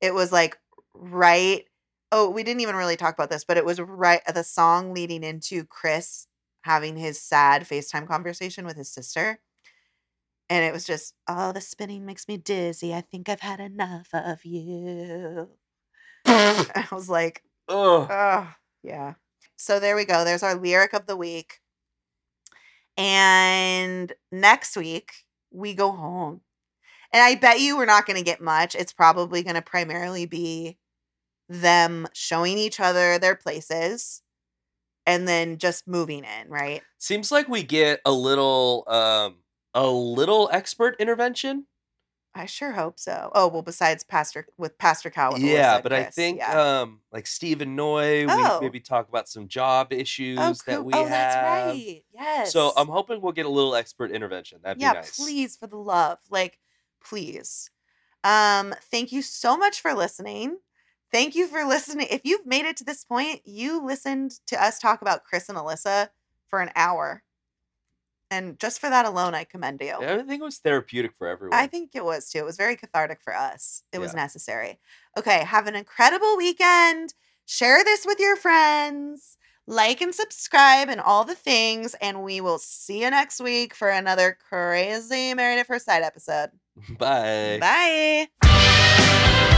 It was like right. Oh, we didn't even really talk about this, but it was right uh, the song leading into Chris having his sad FaceTime conversation with his sister. and it was just, oh, the spinning makes me dizzy. I think I've had enough of you. I was like, Ugh. oh, yeah. So there we go. There's our lyric of the week. And next week, we go home. And I bet you we're not going to get much. It's probably going to primarily be them showing each other their places and then just moving in, right? Seems like we get a little um a little expert intervention. I sure hope so. Oh, well, besides Pastor with Pastor Cal. yeah, Alyssa, but I think yeah. um like Stephen Noi, Oh. we maybe talk about some job issues oh, that cool. we oh, have. that's right. Yes. So I'm hoping we'll get a little expert intervention. That'd yeah, be nice. please, for the love, like, please. Um, thank you so much for listening. Thank you for listening. If you've made it to this point, you listened to us talk about Chris and Alyssa for an hour. And just for that alone, I commend you. I think it was therapeutic for everyone. I think it was too. It was very cathartic for us. It was Yeah. necessary. Okay, have an incredible weekend. Share this with your friends. Like and subscribe and all the things. And we will see you next week for another crazy Married at First Sight episode. Bye. Bye.